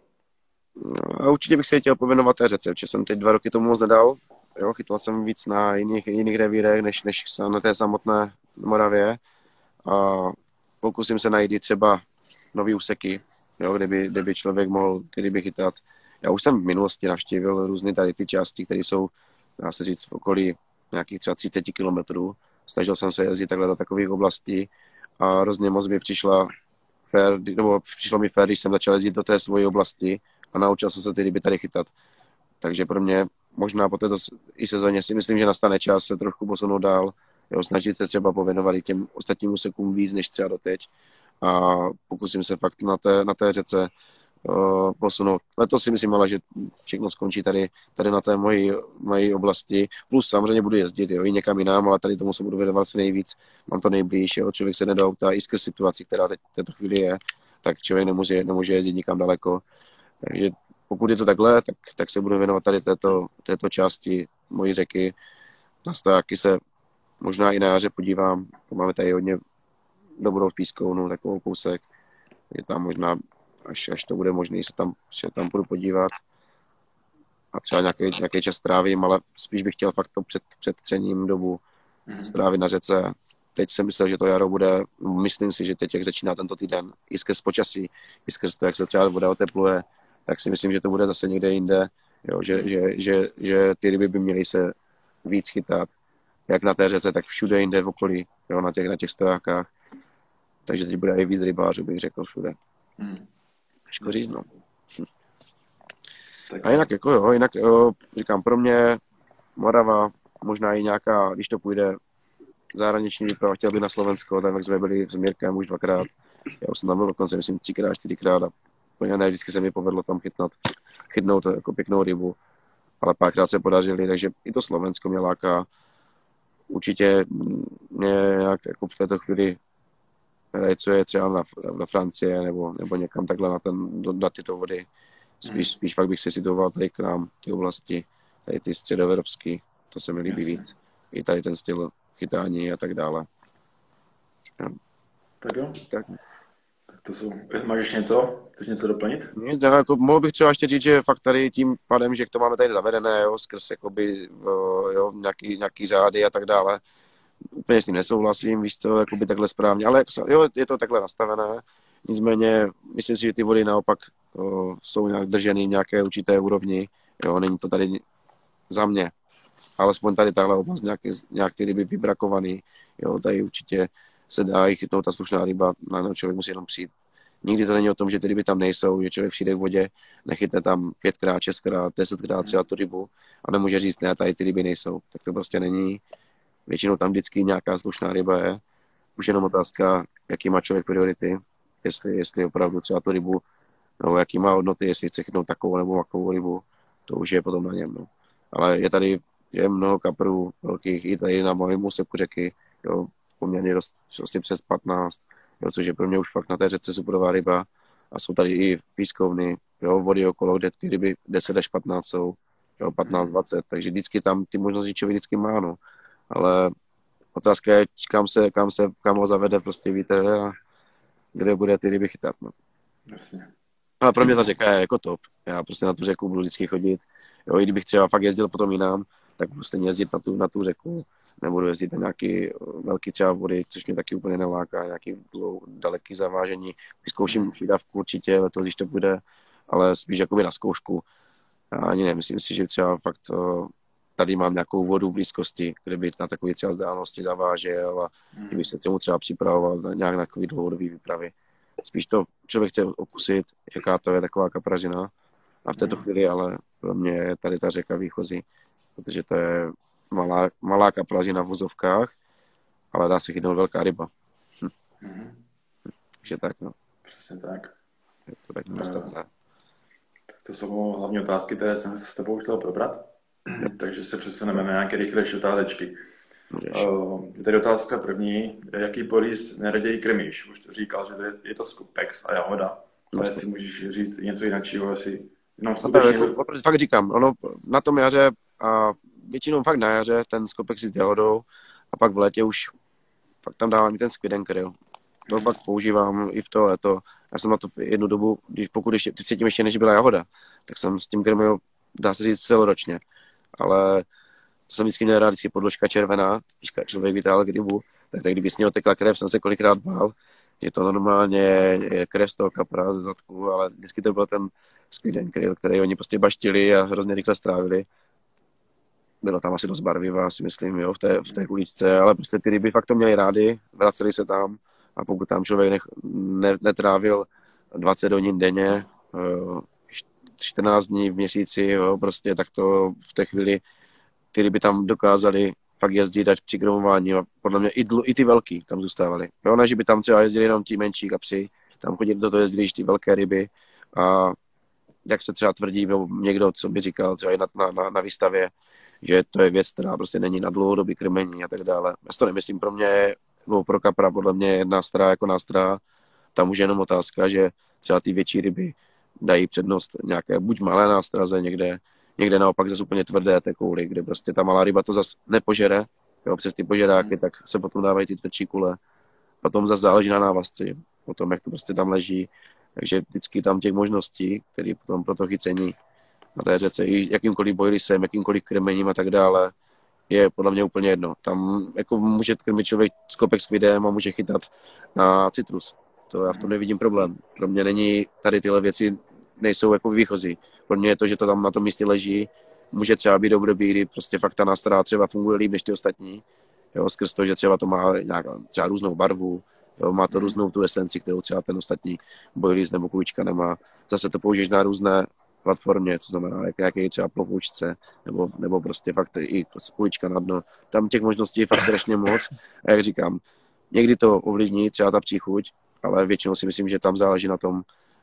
Speaker 2: No, určitě bych se chtěl pověnovat té řece, protože jsem teď dva roky tomu moc nedal. Jo, chytal jsem víc na jiných, jiných revírech, než, než na té samotné Moravě. A pokusím se najít třeba nový úseky, jo, kde, by, kde by člověk mohl, kdyby chytat. Já už jsem v minulosti navštívil různé tady ty části, které jsou, dá se říct, v okolí nějakých třeba 30 kilometrů. Snažil jsem se jezdit takhle do takových oblastí a hrozně moc mi přišla fér, nebo přišlo mi fér, když jsem začal jezdit do té svojí oblasti a naučil jsem se ty ryby tady chytat. Takže pro mě možná po této i sezóně si myslím, že nastane čas se trošku posunout dál, jo, snažit se třeba pověnovat i těm ostatním úsekům víc než třeba doteď a pokusím se fakt na té, na té řece uh, posunout. Letos si myslím ale, že všechno skončí tady, tady na té mojí, mojí oblasti. Plus samozřejmě budu jezdit jo, i někam jinam, ale tady tomu se budu věnovat si nejvíc. Mám to nejblíž, jo. člověk se nedá auta i skrz situaci, která teď v této chvíli je, tak člověk nemůže, nemůže jezdit nikam daleko. Takže pokud je to takhle, tak, tak se budu věnovat tady této, této části mojí řeky. Na se možná i na jaře podívám. Máme tady hodně dobrou pískovnu, takovou kousek. Je tam možná, až, až to bude možné, se tam, se tam budu podívat. A třeba nějaký, nějaký čas strávím, ale spíš bych chtěl fakt to před, před třením dobu mhm. strávit na řece. Teď jsem myslel, že to jaro bude, myslím si, že teď, jak začíná tento týden, i skrz počasí, i skrz to, jak se třeba voda otepluje, tak si myslím, že to bude zase někde jinde, jo, že, že, že, že ty ryby by měly se víc chytat, jak na té řece, tak všude jinde v okolí, jo, na těch, na těch stojákách. Takže teď bude i víc rybářů, bych řekl všude. Hmm. Říct, no. A jinak, jako jo, jinak jo, říkám, pro mě Morava, možná i nějaká, když to půjde zahraniční výprava, chtěl by na Slovensko, tam jak jsme byli s Mirkem už dvakrát. Já už jsem tam byl dokonce, myslím, třikrát, čtyřikrát a úplně ne vždycky se mi povedlo tam chytnout, chytnout jako pěknou rybu, ale párkrát se podařili, takže i to Slovensko mě láká. Určitě mě nějak jako v této chvíli je třeba na, na Francie nebo, nebo někam takhle na, ten, na tyto vody. Spíš, hmm. spíš fakt bych se situoval tady k nám, ty oblasti, tady ty středoevropský, to se mi líbí Jasně. víc. I tady ten styl chytání a tak dále.
Speaker 1: Tak jo. Tak. To jsou, máš ještě něco? Chceš něco doplnit?
Speaker 2: Ne, jako, mohl bych třeba ještě říct, že fakt tady tím pádem, že to máme tady zavedené, jo, skrz jakoby, jo, nějaký, nějaký řády a tak dále, úplně s tím nesouhlasím, víš co, jakoby takhle správně, ale jo, je to takhle nastavené, nicméně myslím si, že ty vody naopak o, jsou nějak drženy nějaké určité úrovni, jo, není to tady za mě, alespoň tady tahle oblast nějak, nějak ryby vybrakovaný, jo, tady určitě se dá i chytnout ta slušná ryba, na no, člověk musí jenom přijít. Nikdy to není o tom, že ty ryby tam nejsou, že člověk přijde k vodě, nechytne tam pětkrát, šestkrát, desetkrát třeba tu rybu a nemůže říct, ne, tady ty ryby nejsou. Tak to prostě není. Většinou tam vždycky nějaká slušná ryba je. Už jenom otázka, jaký má člověk priority, jestli, jestli opravdu třeba tu rybu, no, jaký má hodnoty, jestli chce chytnout takovou nebo takovou rybu, to už je potom na něm. No. Ale je tady je mnoho kaprů velkých i tady na mojím úseku řeky, jo, poměrně dost, vlastně přes 15, jo, což je pro mě už fakt na té řece superová ryba. A jsou tady i pískovny, jo, vody okolo, kde ty ryby 10 až 15 jsou, jo, 15, 20, takže vždycky tam ty možnosti člověk vždycky má, no. Ale otázka je, kam se, kam se, kam ho zavede prostě vítr a kde bude ty ryby chytat, no.
Speaker 1: Jasně.
Speaker 2: Ale pro mě ta řeka je jako top. Já prostě na tu řeku budu vždycky chodit. Jo, i kdybych třeba fakt jezdil potom jinam, tak prostě jezdit na tu, na tu řeku nebudu jezdit na nějaký eh, velký třeba vody, což mě taky úplně neláká, nějaký daleký zavážení. Vyzkouším přidavku určitě letos, když to bude, ale spíš jakoby na zkoušku. Já ani nemyslím si, že třeba fakt uh, tady mám nějakou vodu v blízkosti, kde by na takové třeba vzdálenosti zavážel a hmm. kdyby se tomu třeba připravoval na nějak na takový dlouhodobý výpravy. Spíš to člověk chce okusit, jaká to je taková kapražina. A v této hmm. chvíli ale pro mě je tady ta řeka výchozí, protože to je malá, malá kaplažina v vozovkách, ale dá se chytnout velká ryba. Hm. Mm-hmm. Takže tak, no.
Speaker 1: Přesně tak.
Speaker 2: Je to tak nastavené. Tak
Speaker 1: to jsou hlavní otázky, které jsem s tebou chtěl probrat. Takže se přesuneme na nějaké rychlejší otázečky. Uh, je tady otázka první. Jaký polís neraději krmíš? Už to říkal, že to je, je to skupex a jahoda. Ale jestli můžeš říct něco jiného, jestli jenom skutečně... No,
Speaker 2: jako, fakt říkám, ono na tom jaře a většinou fakt na jaře ten skopek si s jahodou a pak v létě už fakt tam dávám i ten squid krill. To pak používám i v to léto. Já jsem na to jednu dobu, když pokud ještě, předtím ještě než byla jahoda, tak jsem s tím krmil, dá se říct, celoročně. Ale to jsem vždycky měl rád, vždycky podložka červená, když člověk vytáhl rybu, tak, tak kdyby s ní otekla krev, jsem se kolikrát bál, že to normálně je krev z toho kapra ze zadku, ale vždycky to byl ten squid kryl, který oni prostě baštili a hrozně rychle strávili. Bylo tam asi dost barviva, si myslím, jo, v té, v té kuličce, ale prostě ty ryby fakt to měli rádi, vraceli se tam a pokud tam člověk nech, ne, netrávil 20 hodin denně, 14 dní v měsíci, jo, prostě tak to v té chvíli ty ryby tam dokázali fakt jezdit dať při a podle mě i, dl, i ty velký tam zůstávali. Jo, ne, že by tam třeba jezdili jenom ti menší kapři, tam chodili do toho jezdili ty velké ryby a jak se třeba tvrdí, nebo někdo, co by říkal třeba na, na, na výstavě, že to je věc, která prostě není na dlouhodobý krmení a tak dále. Já si to nemyslím, pro mě, nebo pro kapra, podle mě jedna strá jako nástrá, tam už je jenom otázka, že třeba ty větší ryby dají přednost nějaké buď malé nástraze někde, někde naopak zase úplně tvrdé té kouly, kde prostě ta malá ryba to zase nepožere, jo, přes ty požeráky, tak se potom dávají ty tvrdší kule. Potom zase záleží na návazci, o tom, jak to prostě tam leží. Takže vždycky tam těch možností, které potom pro to chycení na té řece, jakýmkoliv bojlisem, jakýmkoliv krmením a tak dále, je podle mě úplně jedno. Tam jako může krmit člověk skopek s videm a může chytat na citrus. To já v tom nevidím problém. Pro mě není tady tyhle věci nejsou jako výchozí. Pro mě je to, že to tam na tom místě leží, může třeba být období, kdy prostě fakt ta nástrá třeba funguje líp než ty ostatní, jo, skrz to, že třeba to má nějak, třeba různou barvu, jo, má to různou tu esenci, kterou třeba ten ostatní boilies nebo kulička nemá. Zase to použiješ na různé platformě, co znamená, jak, jaký je třeba plovoučce, nebo, nebo prostě fakt i kulička na dno. Tam těch možností je fakt strašně moc. A jak říkám, někdy to ovlivní třeba ta příchuť, ale většinou si myslím, že tam záleží na tom,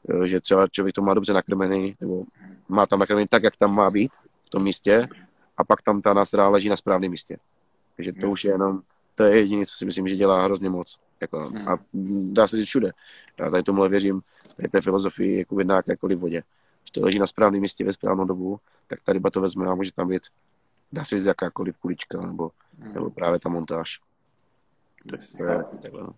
Speaker 2: Eh, že třeba člověk to má dobře nakrmený, nebo má tam nakrmený tak, jak tam má být v tom místě a pak tam ta nástroja leží na správném místě. Takže to yes. už je jenom, to je jediné, co si myslím, že dělá hrozně moc. Jako, hmm. A dá se říct všude. Já tady tomuhle věřím, tady té filozofii jako v jakékoliv vodě. Leží na správném místě ve správnou dobu, tak ta ryba to vezme a může tam být, dá se říct, jakákoliv kulička nebo, hmm. nebo právě ta montáž. To je, takhle, no.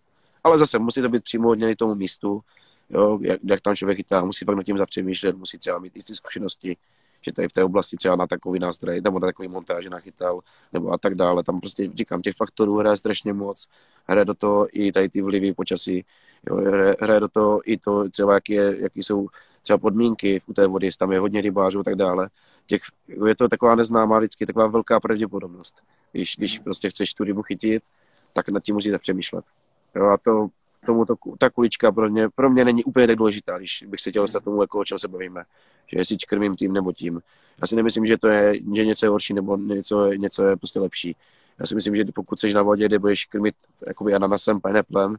Speaker 2: Ale zase musí to být přímo odněný tomu místu, jo, jak, jak tam člověk chytá, musí pak nad tím zapřemýšlet, musí třeba mít jisté zkušenosti, že tady v té oblasti třeba na takový nástroj, nebo na takový montáž nachytal, nebo a tak dále. Tam prostě říkám, těch faktorů hraje strašně moc. Hraje do toho i tady ty vlivy počasí, jo, hraje, hraje do toho i to třeba, jaký, je, jaký jsou třeba podmínky u té vody, tam je hodně rybářů a tak dále. Těch, je to taková neznámá vždycky, taková velká pravděpodobnost. Když, když prostě chceš tu rybu chytit, tak nad tím musíte přemýšlet. Jo, a to tomu to, ta kulička pro mě, pro mě není úplně tak důležitá, když bych se chtěl dostat tomu, jako o čem se bavíme. Že jestli krmím tím nebo tím. Já si nemyslím, že to je, že něco je horší nebo něco, něco je prostě lepší. Já si myslím, že pokud jsi na vodě, kde budeš krmit jakoby ananasem, pineapplem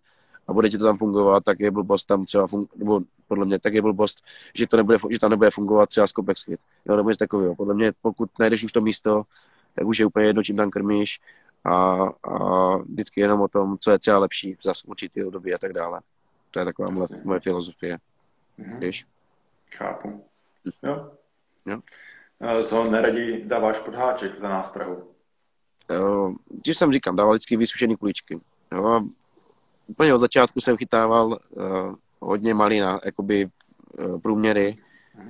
Speaker 2: a bude ti to tam fungovat, tak je blbost tam třeba fun- nebo podle mě tak je blbost, že, to nebude, že tam nebude fungovat třeba skopek svět. Jo, nebo něco takového. Podle mě, pokud najdeš už to místo, tak už je úplně jedno, čím tam krmíš a, a vždycky jenom o tom, co je třeba lepší za určitý období a tak dále. To je taková moje, moje filozofie.
Speaker 1: Mhm. Víš? Chápu. Jo. jo. Co neradí dáváš pod háček za nástrahu?
Speaker 2: Když jsem říkám, dával vždycky vysušený kuličky. Jo. Úplně od začátku jsem chytával uh, hodně malina, jakoby uh, průměry.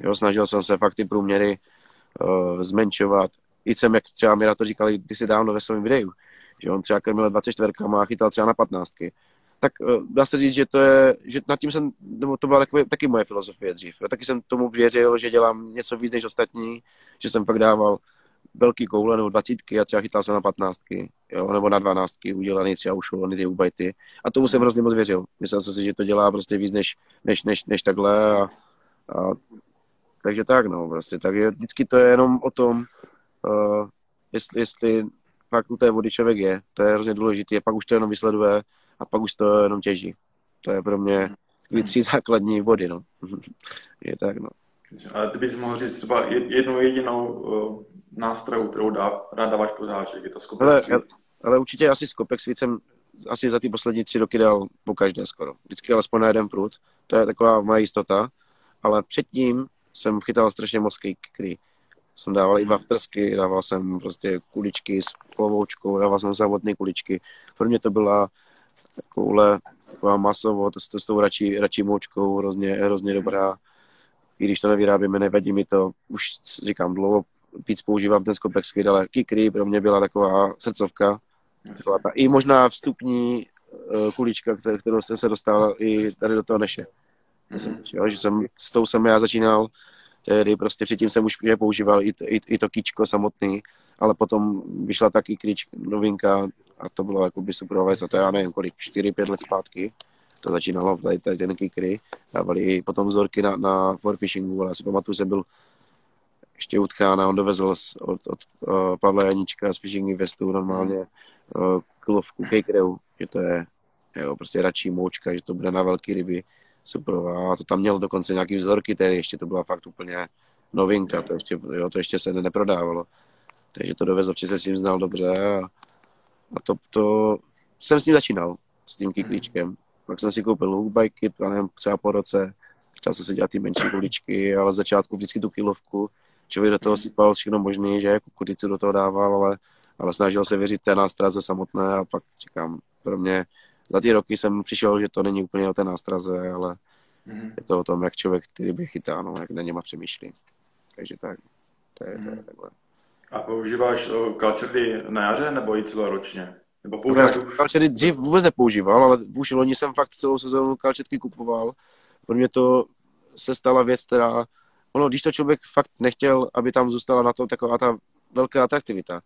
Speaker 2: Jo, snažil jsem se fakt ty průměry uh, zmenšovat. I jsem, jak třeba mi na to říkali kdysi dávno ve svém videu, že on třeba krmil 24 a chytal třeba na 15. Tak uh, dá se říct, že to je, že nad tím jsem, nebo to byla takový, taky moje filozofie dřív. Jo. Taky jsem tomu věřil, že dělám něco víc než ostatní, že jsem fakt dával velký koule nebo dvacítky a třeba chytal jsem na patnáctky, jo, nebo na dvanáctky udělaný třeba už ty ubajty. A tomu jsem hrozně moc věřil. Myslel jsem si, že to dělá prostě víc než, než, než, než takhle a, a takže tak, no, prostě. Tak je, vždycky to je jenom o tom, uh, jestli, jestli fakt u té vody člověk je. To je hrozně důležité. A pak už to jenom vysleduje a pak už to jenom těží. To je pro mě tři základní body, no. <laughs> je tak, no.
Speaker 1: Ale ty bys mohl říct třeba jednu jedinou uh, nástrahu, kterou dá, rád dáváš háček, je to skopek
Speaker 2: ale, ale určitě asi skopek svít jsem asi za ty poslední tři roky dal po každé skoro. Vždycky alespoň na jeden prut. To je taková moje jistota. Ale předtím jsem chytal strašně moc kry jsem dával i waftersky, dával jsem prostě kuličky s plovoučkou, dával jsem samotné kuličky. Pro mě to byla takovouhle, taková masovo, to, to s tou radši, radši moučkou, hrozně, hrozně dobrá. I když to nevyrábíme, nevadí mi to. Už říkám, dlouho víc používám ten skopek skvěd, ale Kikry pro mě byla taková srdcovka. Byla ta, I možná vstupní uh, kulička, kterou jsem se dostal i tady do toho neše. Mm-hmm. že jsem, s tou jsem já začínal, tehdy prostě předtím jsem už používal i, i, i to kíčko samotný, ale potom vyšla taky klíč novinka a to bylo jako by super a to já nevím kolik, 4-5 let zpátky to začínalo, tady, tady ten kikry, dávali potom vzorky na, na forfishingu, ale já si pamatuju, že byl ještě u Tchána, on dovezl z, od, od uh, Pavla Janíčka z Fishing Investu normálně uh, kilovku kejkreu, že to je jo, prostě radší moučka, že to bude na velké ryby, super. A to tam měl dokonce nějaký vzorky, tedy ještě to byla fakt úplně novinka, to ještě, jo, to ještě se neprodávalo. Takže to dovezl, že se s ním znal dobře a, a to, to, jsem s ním začínal, s tím kyklíčkem. Pak jsem si koupil lookbajky, nevím, třeba po roce, začal jsem si dělat ty menší kuličky, ale v začátku vždycky tu kilovku, člověk do toho sypal všechno možné, že kukurici do toho dával, ale, ale snažil se věřit té nástraze samotné a pak čekám, pro mě za ty roky jsem přišel, že to není úplně o té nástraze, ale mm. je to o tom, jak člověk ty ryby chytá, no, jak na něma přemýšlí. Takže tak, to je, to je mhm. takhle.
Speaker 1: A používáš kalčerdy na jaře nebo i celoročně? Nebo používáš
Speaker 2: už... Kalčerdy dřív vůbec nepoužíval, ale už loni jsem fakt celou sezónu kalčetky kupoval. Pro mě to se stala věc, která ono, když to člověk fakt nechtěl, aby tam zůstala na to taková ta velká atraktivita,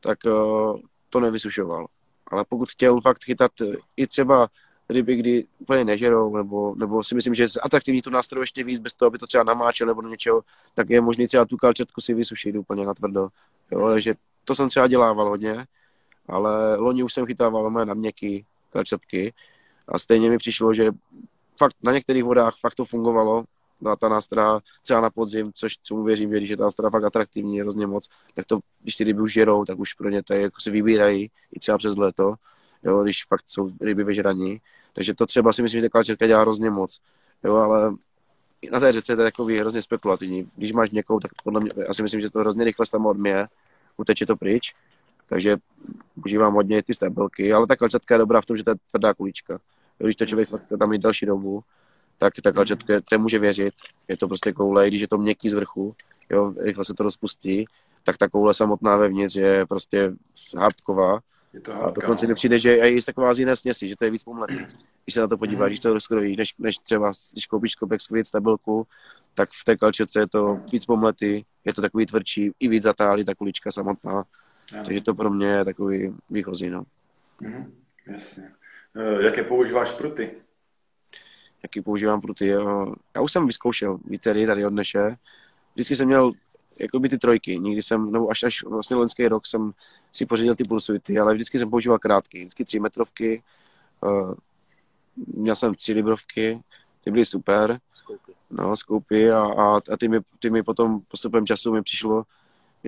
Speaker 2: tak uh, to nevysušoval. Ale pokud chtěl fakt chytat i třeba ryby, kdy úplně nežerou, nebo, nebo si myslím, že je atraktivní tu nástroj ještě víc, bez toho, aby to třeba namáčel nebo do něčeho, tak je možný třeba tu kalčetku si vysušit úplně na tvrdo. Jo, takže to jsem třeba dělával hodně, ale loni už jsem chytával na měkký kalčetky a stejně mi přišlo, že fakt na některých vodách fakt to fungovalo, byla ta nástra třeba na podzim, což mu věřím, že když je ta nástra fakt atraktivní hrozně moc, tak to, když ty ryby už žerou, tak už pro ně to je, jako se vybírají i třeba přes léto, jo, když fakt jsou ryby vyžraní. Takže to třeba si myslím, že taková čerka dělá hrozně moc. Jo, ale na té řece je to takový hrozně spekulativní. Když máš někoho, tak podle mě, já si myslím, že to hrozně rychle tam odměje, uteče to pryč, takže užívám hodně ty stabilky, ale ta kalčatka je dobrá v tom, že to je tvrdá kulička. Když to člověk chce tam mít další dobu, tak ta kalčatka to může věřit. Je to prostě koule, když je to měkký z vrchu, jo, rychle se to rozpustí, tak ta koule samotná vevnitř je prostě hardková. Je to hardka, a dokonce mi přijde, že je i taková z jiné směsi, že to je víc pomletý. Když se na to podíváš, když to rozkrojíš, než, než třeba, když koupíš skopek skvět stabilku, tak v té kalčece je to víc pomletý, je to takový tvrdší, i víc zatálí ta kulička samotná. Ano. Takže to pro mě je takový výchozí, no.
Speaker 1: Mhm, jasně. E, jaké používáš pruty?
Speaker 2: jaký používám pruty. Já už jsem vyzkoušel vítery tady od Neše. Vždycky jsem měl jako by ty trojky. Nikdy jsem, nebo až, až vlastně loňský rok jsem si pořídil ty pulsuity, ale vždycky jsem používal krátky. Vždycky tři metrovky. Uh, měl jsem tři librovky, ty byly super. Skoupy. No, skoupy a, a, a ty, mi, ty mi potom postupem času mi přišlo,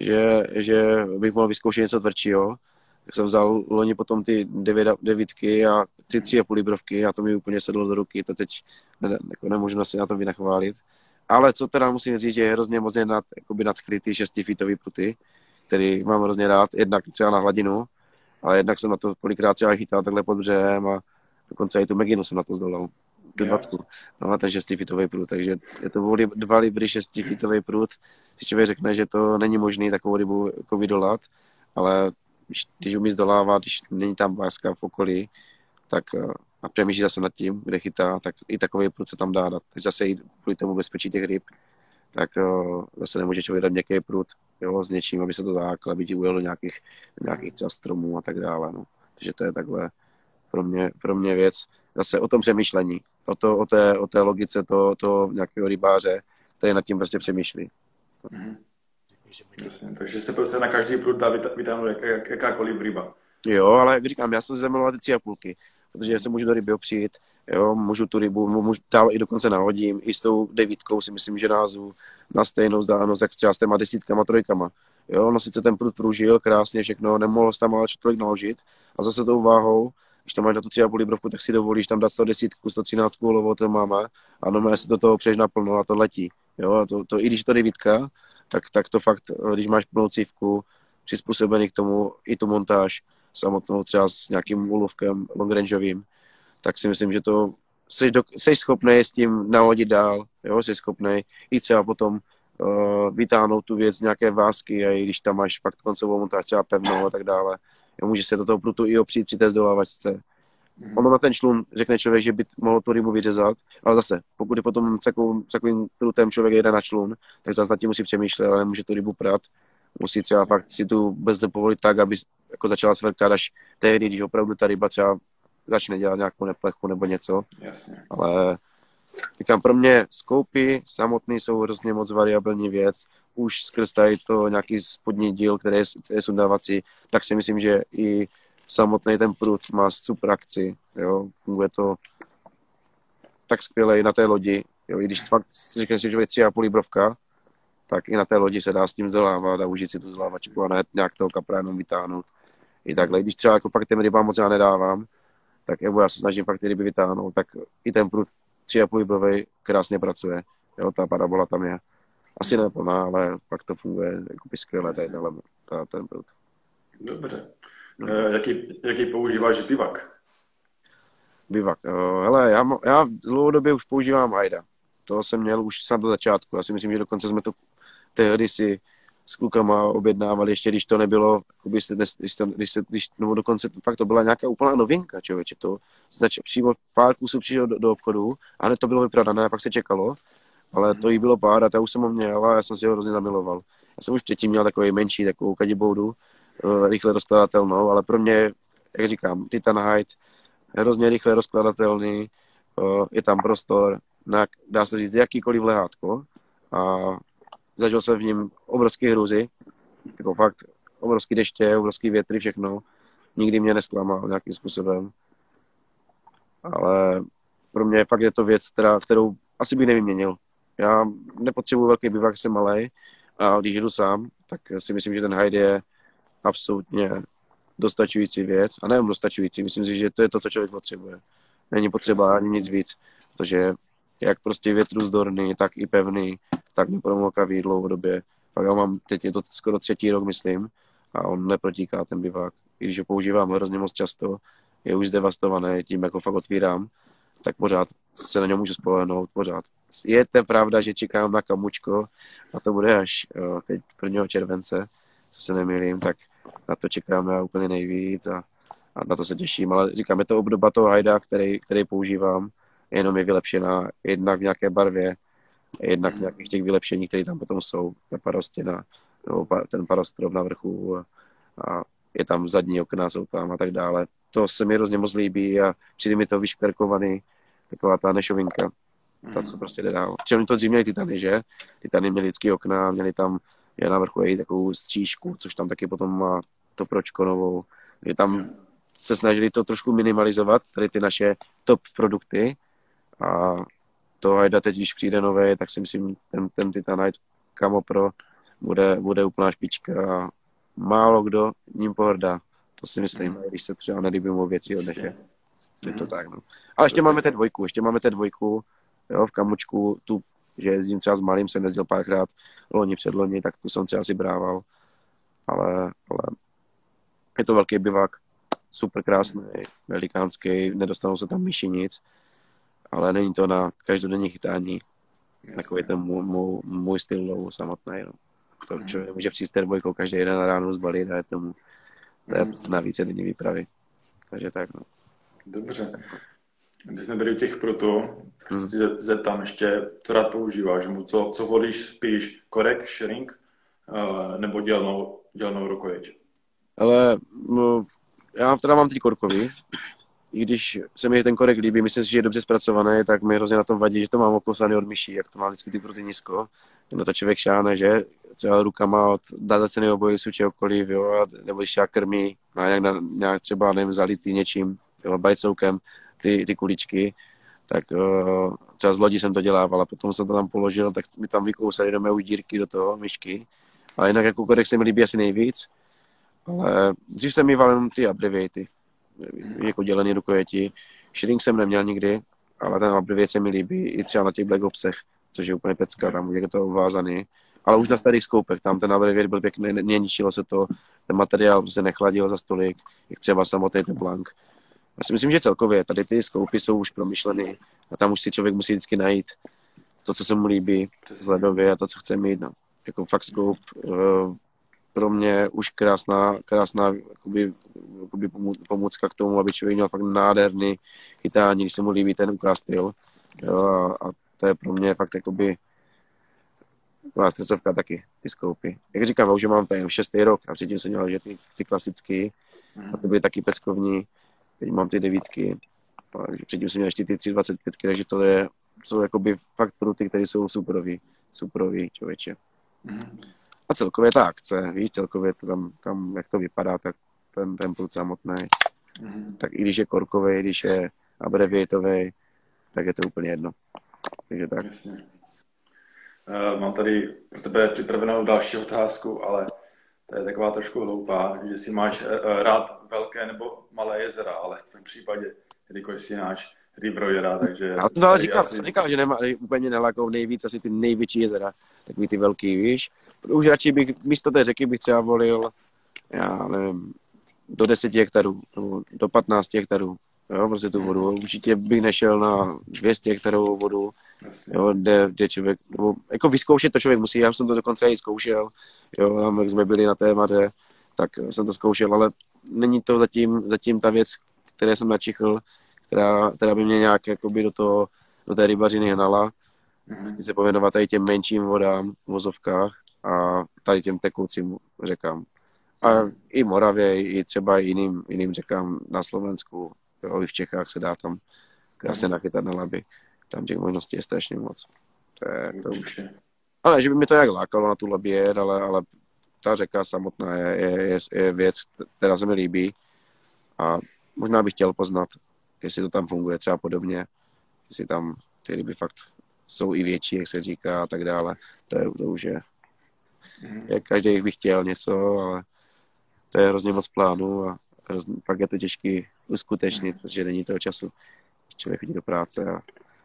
Speaker 2: že, že bych mohl vyzkoušet něco tvrdšího tak jsem vzal loni potom ty devět, devítky a ty tři a půl librovky a to mi úplně sedlo do ruky, to teď ne, jako nemůžu si na to vynachválit. Ale co teda musím říct, že je hrozně moc nad, jakoby nadchrytý šestifítový pruty, který mám hrozně rád, jednak třeba na hladinu, ale jednak jsem na to kolikrát třeba chytal takhle pod břehem a dokonce i tu Meginu jsem na to zdolal. Tu dvacku. No a ten šestifitový prut, takže je to dva libry šestifitový prut. Si člověk řekne, že to není možné takovou rybu jako vydolat, ale když, když umí zdolávat, když není tam váska v okolí, tak eh, a přemýšlí zase nad tím, kde chytá, tak i takový prut se tam dá dát. Takže zase i kvůli tomu bezpečí těch ryb, tak uh, zase nemůže člověk dát nějaký prut jo, s něčím, aby se to zákl, aby ti ujel do nějakých, nějakých třeba stromů a tak dále. No. Takže to je takhle pro mě, pro mě věc zase o tom přemýšlení, o, to, o, té, o té logice toho, toho nějakého rybáře, který nad tím prostě přemýšlí. Mm-hmm.
Speaker 1: Jasně, takže jste prostě na každý prut dá vytáhnout jak, jak, jakákoliv ryba.
Speaker 2: Jo, ale jak říkám, já jsem se zamiloval ty tři a půlky, protože se můžu do ryby opřít, jo, můžu tu rybu, můžu dál i dokonce nahodím, i s tou devítkou si myslím, že názvu na stejnou vzdálenost, jak třeba s těma desítkama, trojkama. Jo, no sice ten prut pružil krásně všechno, nemohl tam ale člověk naložit a zase tou váhou, když to máš na tu 3,5 librovku, tak si dovolíš tam dát 110, 113 kg, to máme a no se do toho přeješ naplno a to letí. Jo, to, to, i když to devítka, tak, tak to fakt, když máš plnou cívku, přizpůsobený k tomu i tu montáž, samotnou třeba s nějakým úlovkem longrangeovým, tak si myslím, že to jsi, jsi schopný s tím nahodit dál, jo, jsi schopný i třeba potom uh, vytáhnout tu věc z nějaké vásky a i když tam máš fakt koncovou montáž třeba pevnou a tak dále, jo, může se do toho prutu i opřít při té zdolávačce. Mm. Ono na ten člun řekne člověk, že by mohl tu rybu vyřezat, ale zase, pokud je potom s takovým, s takovým prutem člověk jede na člun, tak zase nad tím musí přemýšlet, ale může tu rybu prát. Musí třeba fakt si tu bezdu povolit tak, aby jako začala svrkat až tehdy, když opravdu ta ryba třeba začne dělat nějakou neplechu nebo něco.
Speaker 1: Jasně.
Speaker 2: Ale říkám, pro mě skoupy samotný jsou hrozně moc variabilní věc. Už skrz tady to nějaký spodní díl, který je, který je sundávací, tak si myslím, že i samotný ten prut má super akci. Jo? Funguje to tak skvěle i na té lodi. Jo? I když fakt si, že je tři a půl librovka, tak i na té lodi se dá s tím zdolávat a užít si tu zdolávačku a ne nějak toho kapra jenom vytáhnout. I takhle. Když třeba jako fakt těm rybám moc já nedávám, tak nebo já se snažím fakt ty ryby vytáhnout, tak i ten prut 3,5 librový krásně pracuje. Jo, ta parabola tam je. Asi neplná, ale fakt to funguje jako skvěle tady ta, ten prut.
Speaker 1: Dobře. No. E, jaký, jaký používáš bivak?
Speaker 2: Bivak. hele, já, já dlouhodobě už používám Aida. To jsem měl už snad do začátku. Já si myslím, že dokonce jsme to tehdy si s klukama objednávali, ještě když to nebylo, když, se, když, to, když, se, když no dokonce fakt to byla nějaká úplná novinka, člověče, to znač, přímo pár kusů přišel do, do obchodu a hned to bylo vyprodané a pak se čekalo, ale to jí bylo pár a já už jsem ho měl a já jsem si ho hrozně zamiloval. Já jsem už předtím měl takový menší, takovou kadiboudu, eh, rychle rozkladatelnou, ale pro mě, jak říkám, Titanite, hrozně rychle rozkladatelný, eh, je tam prostor, na, dá se říct, jakýkoliv lehátko a zažil jsem v něm obrovské hruzy, jako fakt obrovský deště, obrovský větry, všechno. Nikdy mě nesklamal nějakým způsobem. Ale pro mě fakt je to věc, která, kterou asi bych nevyměnil. Já nepotřebuji velký bivak, jsem malý a když jdu sám, tak si myslím, že ten hide je absolutně dostačující věc. A nejen dostačující, myslím si, že to je to, co člověk potřebuje. Není potřeba ani nic víc, protože jak prostě větru zdorný, tak i pevný, tak nepromokavý dlouhodobě. Fakt já mám, teď je to skoro třetí rok, myslím, a on neprotíká ten bivák. I když ho používám hrozně moc často, je už zdevastovaný, tím jako fakt otvírám, tak pořád se na něm můžu spolehnout, pořád. Je to pravda, že čekám na kamučko a to bude až jo, teď 1. července, co se nemýlím, tak na to čekám já úplně nejvíc a, a na to se těším, ale říkám, je to obdoba toho hajda, který, který používám, jenom je vylepšená jednak v nějaké barvě, jednak v nějakých těch vylepšení, které tam potom jsou, ta parostěna, nebo ten parostrov na vrchu a, a je tam zadní okna, jsou tam a tak dále. To se mi hrozně moc líbí a přijde mi to vyšperkovaný, taková ta nešovinka, ta, co prostě jde dál. Čili to dřív měli Titany, že? Titany měli vždycky okna, měli tam je na vrchu i takovou střížku, což tam taky potom má to pročko novou. Je tam se snažili to trošku minimalizovat, tady ty naše top produkty, a to Haida teď, když přijde nové, tak si myslím, ten, ten Titanite Camo Pro bude, bude úplná špička a málo kdo ním pohrdá. To si myslím, mm. když se třeba nelíbí mu věci od. Je to tak, no. A ještě máme té dvojku, ještě máme té dvojku, jo, v kamučku, tu, že jezdím třeba s malým, jsem jezdil párkrát loni před loni, tak tu jsem třeba si brával. Ale, ale je to velký bivak, super krásný, velikánský, nedostanou se tam myši nic ale není to na každodenní chytání. Jasně. Takový ten můj, můj, můj styl lovu samotný. No. To mm. člověk může přijít s dvojkou každý jeden ráno zbalit a je tomu. To je mm. prostě na více denní výpravy. Takže tak, no.
Speaker 1: Dobře. Když jsme byli u těch proto, tak hmm. se zeptám ještě, co rád používáš, co, co volíš spíš, korek, sharing uh, nebo dělnou, dělnou rukojeť?
Speaker 2: Ale no, já teda mám ty korkový, i když se mi ten korek líbí, myslím si, že je dobře zpracovaný, tak mi hrozně na tom vadí, že to mám okosaný od myší, jak to má vždycky ty pruty nízko. No to člověk šáne, že třeba rukama od dadaceného obojisu čehokoliv, jo, nebo když krmí, má nějak, nějak třeba, nevím, zalitý něčím, jo, bajcoukem, ty, ty kuličky, tak uh, třeba z lodi jsem to dělával a potom jsem to tam položil, tak mi tam vykousali do mé už dírky do toho, myšky. Ale jinak jako korek se mi líbí asi nejvíc. Ale dřív jsem mýval jenom ty abbreviaty, jako dělený rukojeti. Shring jsem neměl nikdy, ale ten abbreviate se mi líbí i třeba na těch Black Opsech, což je úplně pecka, tam je to vázaný ale už na starých skoupech, tam ten abrevier byl pěkný, neničilo se to, ten materiál se nechladil za stolik, jak třeba samotný ten blank. Já si myslím, že celkově tady ty skoupy jsou už promyšleny a tam už si člověk musí vždycky najít to, co se mu líbí vzhledově a to, co chce mít. No. Jako fakt skoup uh, pro mě už krásná, krásná jakoby, jakoby pomůcka k tomu, aby člověk měl fakt nádherný chytání, když se mu líbí ten ukaz styl. Jo, a, a, to je pro mě fakt jakoby taková stresovka taky, ty skoupy. Jak říkám, už mám ten šestý rok a předtím jsem měl že ty, ty klasický a ty byly taky peckovní. Teď mám ty devítky. A předtím jsem měl ještě ty 325, takže to je, jsou jakoby fakt pruty, které jsou superový, superový člověče. A celkově ta akce, víš, celkově to tam, tam, jak to vypadá, tak ten, ten prut samotný. Mm. Tak i když je korkový, když je abreviatový, tak je to úplně jedno. Takže tak. Jasně.
Speaker 1: Uh, mám tady pro tebe připravenou další otázku, ale to je taková trošku hloupá, že si máš uh, rád velké nebo malé jezera, ale v tom případě, jelikož si náš riverojera, takže...
Speaker 2: Já to ale říkal, asi... jsem říkal, že nemá, úplně nelakou nejvíc asi ty největší jezera, takový ty velký, víš. Už radši bych, místo té řeky bych třeba volil, já nevím, do 10 hektarů, nebo do 15 hektarů, jo, prostě tu vodu. Určitě bych nešel na 200 hektarovou vodu, jo, kde, kde člověk, nebo jako vyzkoušet to člověk musí, já jsem to dokonce i zkoušel, jo, tam, jak jsme byli na tématě, tak jsem to zkoušel, ale není to zatím, zatím ta věc, které jsem načichl, která, která by mě nějak jakoby do, toho, do té rybařiny hnala. Mm-hmm. se pověnovat tady těm menším vodám v vozovkách a tady těm tekoucím řekám. A i Moravě, i třeba jiným, jiným řekám na Slovensku, jo, i v Čechách se dá tam krásně mm-hmm. nachytat na laby. Tam těch možností je strašně moc. To je, to už. Ale že by mi to jak lákalo na tu laběr, ale, ale ta řeka samotná je, je, je, je věc, která se mi líbí a možná bych chtěl poznat, jestli to tam funguje třeba podobně, jestli tam ty ryby fakt jsou i větší, jak se říká a tak dále. To, je, to už je, mm. jak každý by chtěl něco, ale to je hrozně moc plánů a pak je to těžký uskutečnit, mm. protože není toho času. Člověk chodí do práce a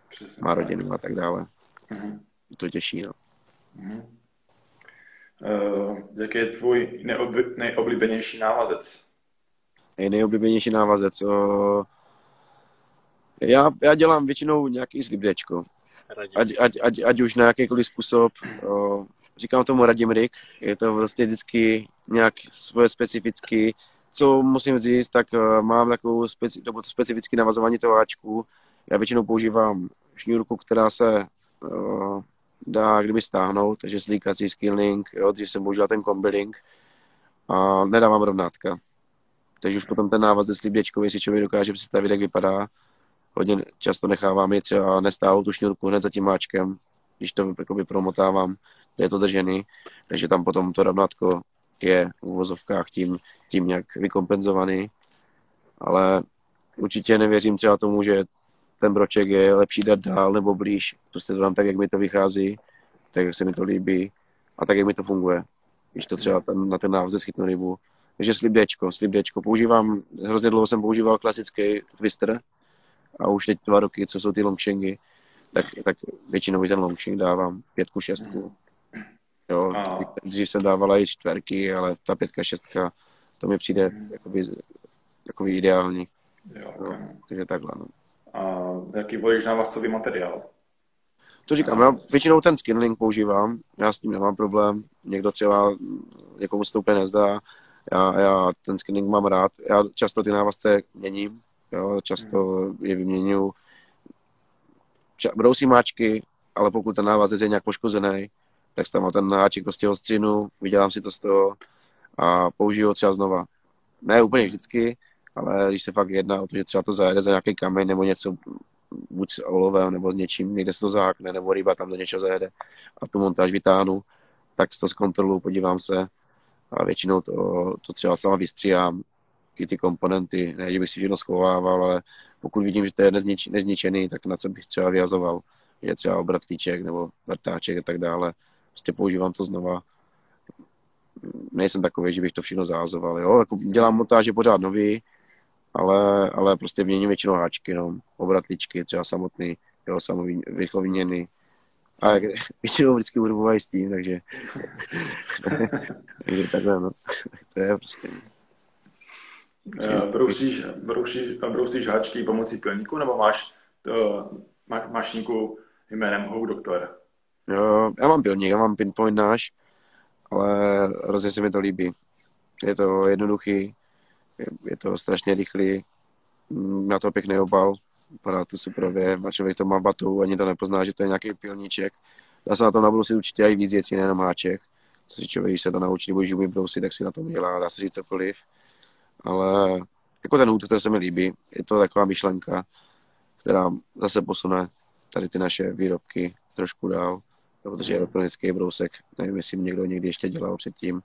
Speaker 2: Přesně má rodinu a tak dále. Mm. To těší, no. Mm.
Speaker 1: Uh, jaký je tvůj neobli, nejoblíbenější návazec?
Speaker 2: Nejoblíbenější návazec? Uh, já, já dělám většinou nějaký slibdečko. Ať, ať, ať, ať už na jakýkoliv způsob. O, říkám tomu Radim Rick. Je to vlastně vždycky nějak svoje specifický. Co musím říct, tak uh, mám takovou speci, specifické navazování toho háčku. Já většinou používám šňůrku, která se uh, dá kdyby stáhnout, takže slíkací skilling, jo, když jsem používal ten kombiling a nedávám rovnátka. Takže už potom ten návaz ze slíběčkou, jestli člověk dokáže představit, jak vypadá, hodně často nechávám je třeba nestálou tu šňůrku hned za tím máčkem, když to jakoby promotávám, je to držený, takže tam potom to rovnátko je v uvozovkách tím, tím nějak vykompenzovaný, ale určitě nevěřím třeba tomu, že ten broček je lepší dát dál nebo blíž, prostě to dám tak, jak mi to vychází, tak, jak se mi to líbí a tak, jak mi to funguje. Když to třeba ten, na ten návze schytnu rybu. Takže slibdečko, slibdečko. Používám, hrozně dlouho jsem používal klasický twister, a už teď dva roky, co jsou ty longshangy, tak, tak většinou ten longshank dávám pětku, šestku. Jo, dřív jsem dávala i čtverky, ale ta pětka, šestka, to mi přijde jakoby, jakoby ideální. Jo, okay. no, takže takhle. No.
Speaker 1: A jaký volíš návazcový materiál?
Speaker 2: To říkám, já většinou ten skinlink používám, já s tím nemám problém, někdo třeba, někomu se to úplně nezdá, já, já ten skinlink mám rád, já často ty návazce měním, Jo, často je vyměňuju brousí máčky, ale pokud ten návazec je nějak poškozený, tak tam ten háček prostě ostřinu, vydělám si to z toho a použiju ho třeba znova. Ne úplně vždycky, ale když se fakt jedná o to, že třeba to zajede za nějaký kameň nebo něco, buď s olovem nebo s něčím, někde se to zákne, nebo ryba tam do něčeho zajede a tu montáž vytáhnu, tak to zkontroluji, podívám se a většinou to, to třeba sama vystříhám, i ty komponenty, ne, že bych si všechno schovával, ale pokud vidím, že to je neznič, nezničený, tak na co bych třeba vyjazoval, je třeba obratlíček nebo vrtáček a tak dále. Prostě používám to znova. Nejsem takový, že bych to všechno zázoval. Jo? Jako dělám montáže pořád nový, ale, ale prostě měním většinou háčky, no. obratlíčky, třeba samotný, jo, samový, vyměny A <laughs> většinou vždycky urbuvají s tím, takže, <laughs> takže takhle, no. <laughs> To je prostě...
Speaker 1: Brousíš, brousíš, brousíš háčky pomocí pilníku, nebo máš to, má, mašínku jménem Hou Doktor?
Speaker 2: Já mám pilník, já mám pinpoint náš, ale hrozně se mi to líbí. Je to jednoduchý, je, to strašně rychlý, má to pěkný obal, vypadá to superově, a člověk to má batu, ani to nepozná, že to je nějaký pilníček. Dá se na to nabrousit určitě i víc věcí, nejenom háček. Co si člověk, když se to naučí, nebo když umí brousit, tak si na tom dělá, dá se říct cokoliv. Ale jako ten hůd, to se mi líbí, je to taková myšlenka, která zase posune tady ty naše výrobky trošku dál, protože elektronický brousek, nevím, jestli někdo někdy ještě dělal předtím,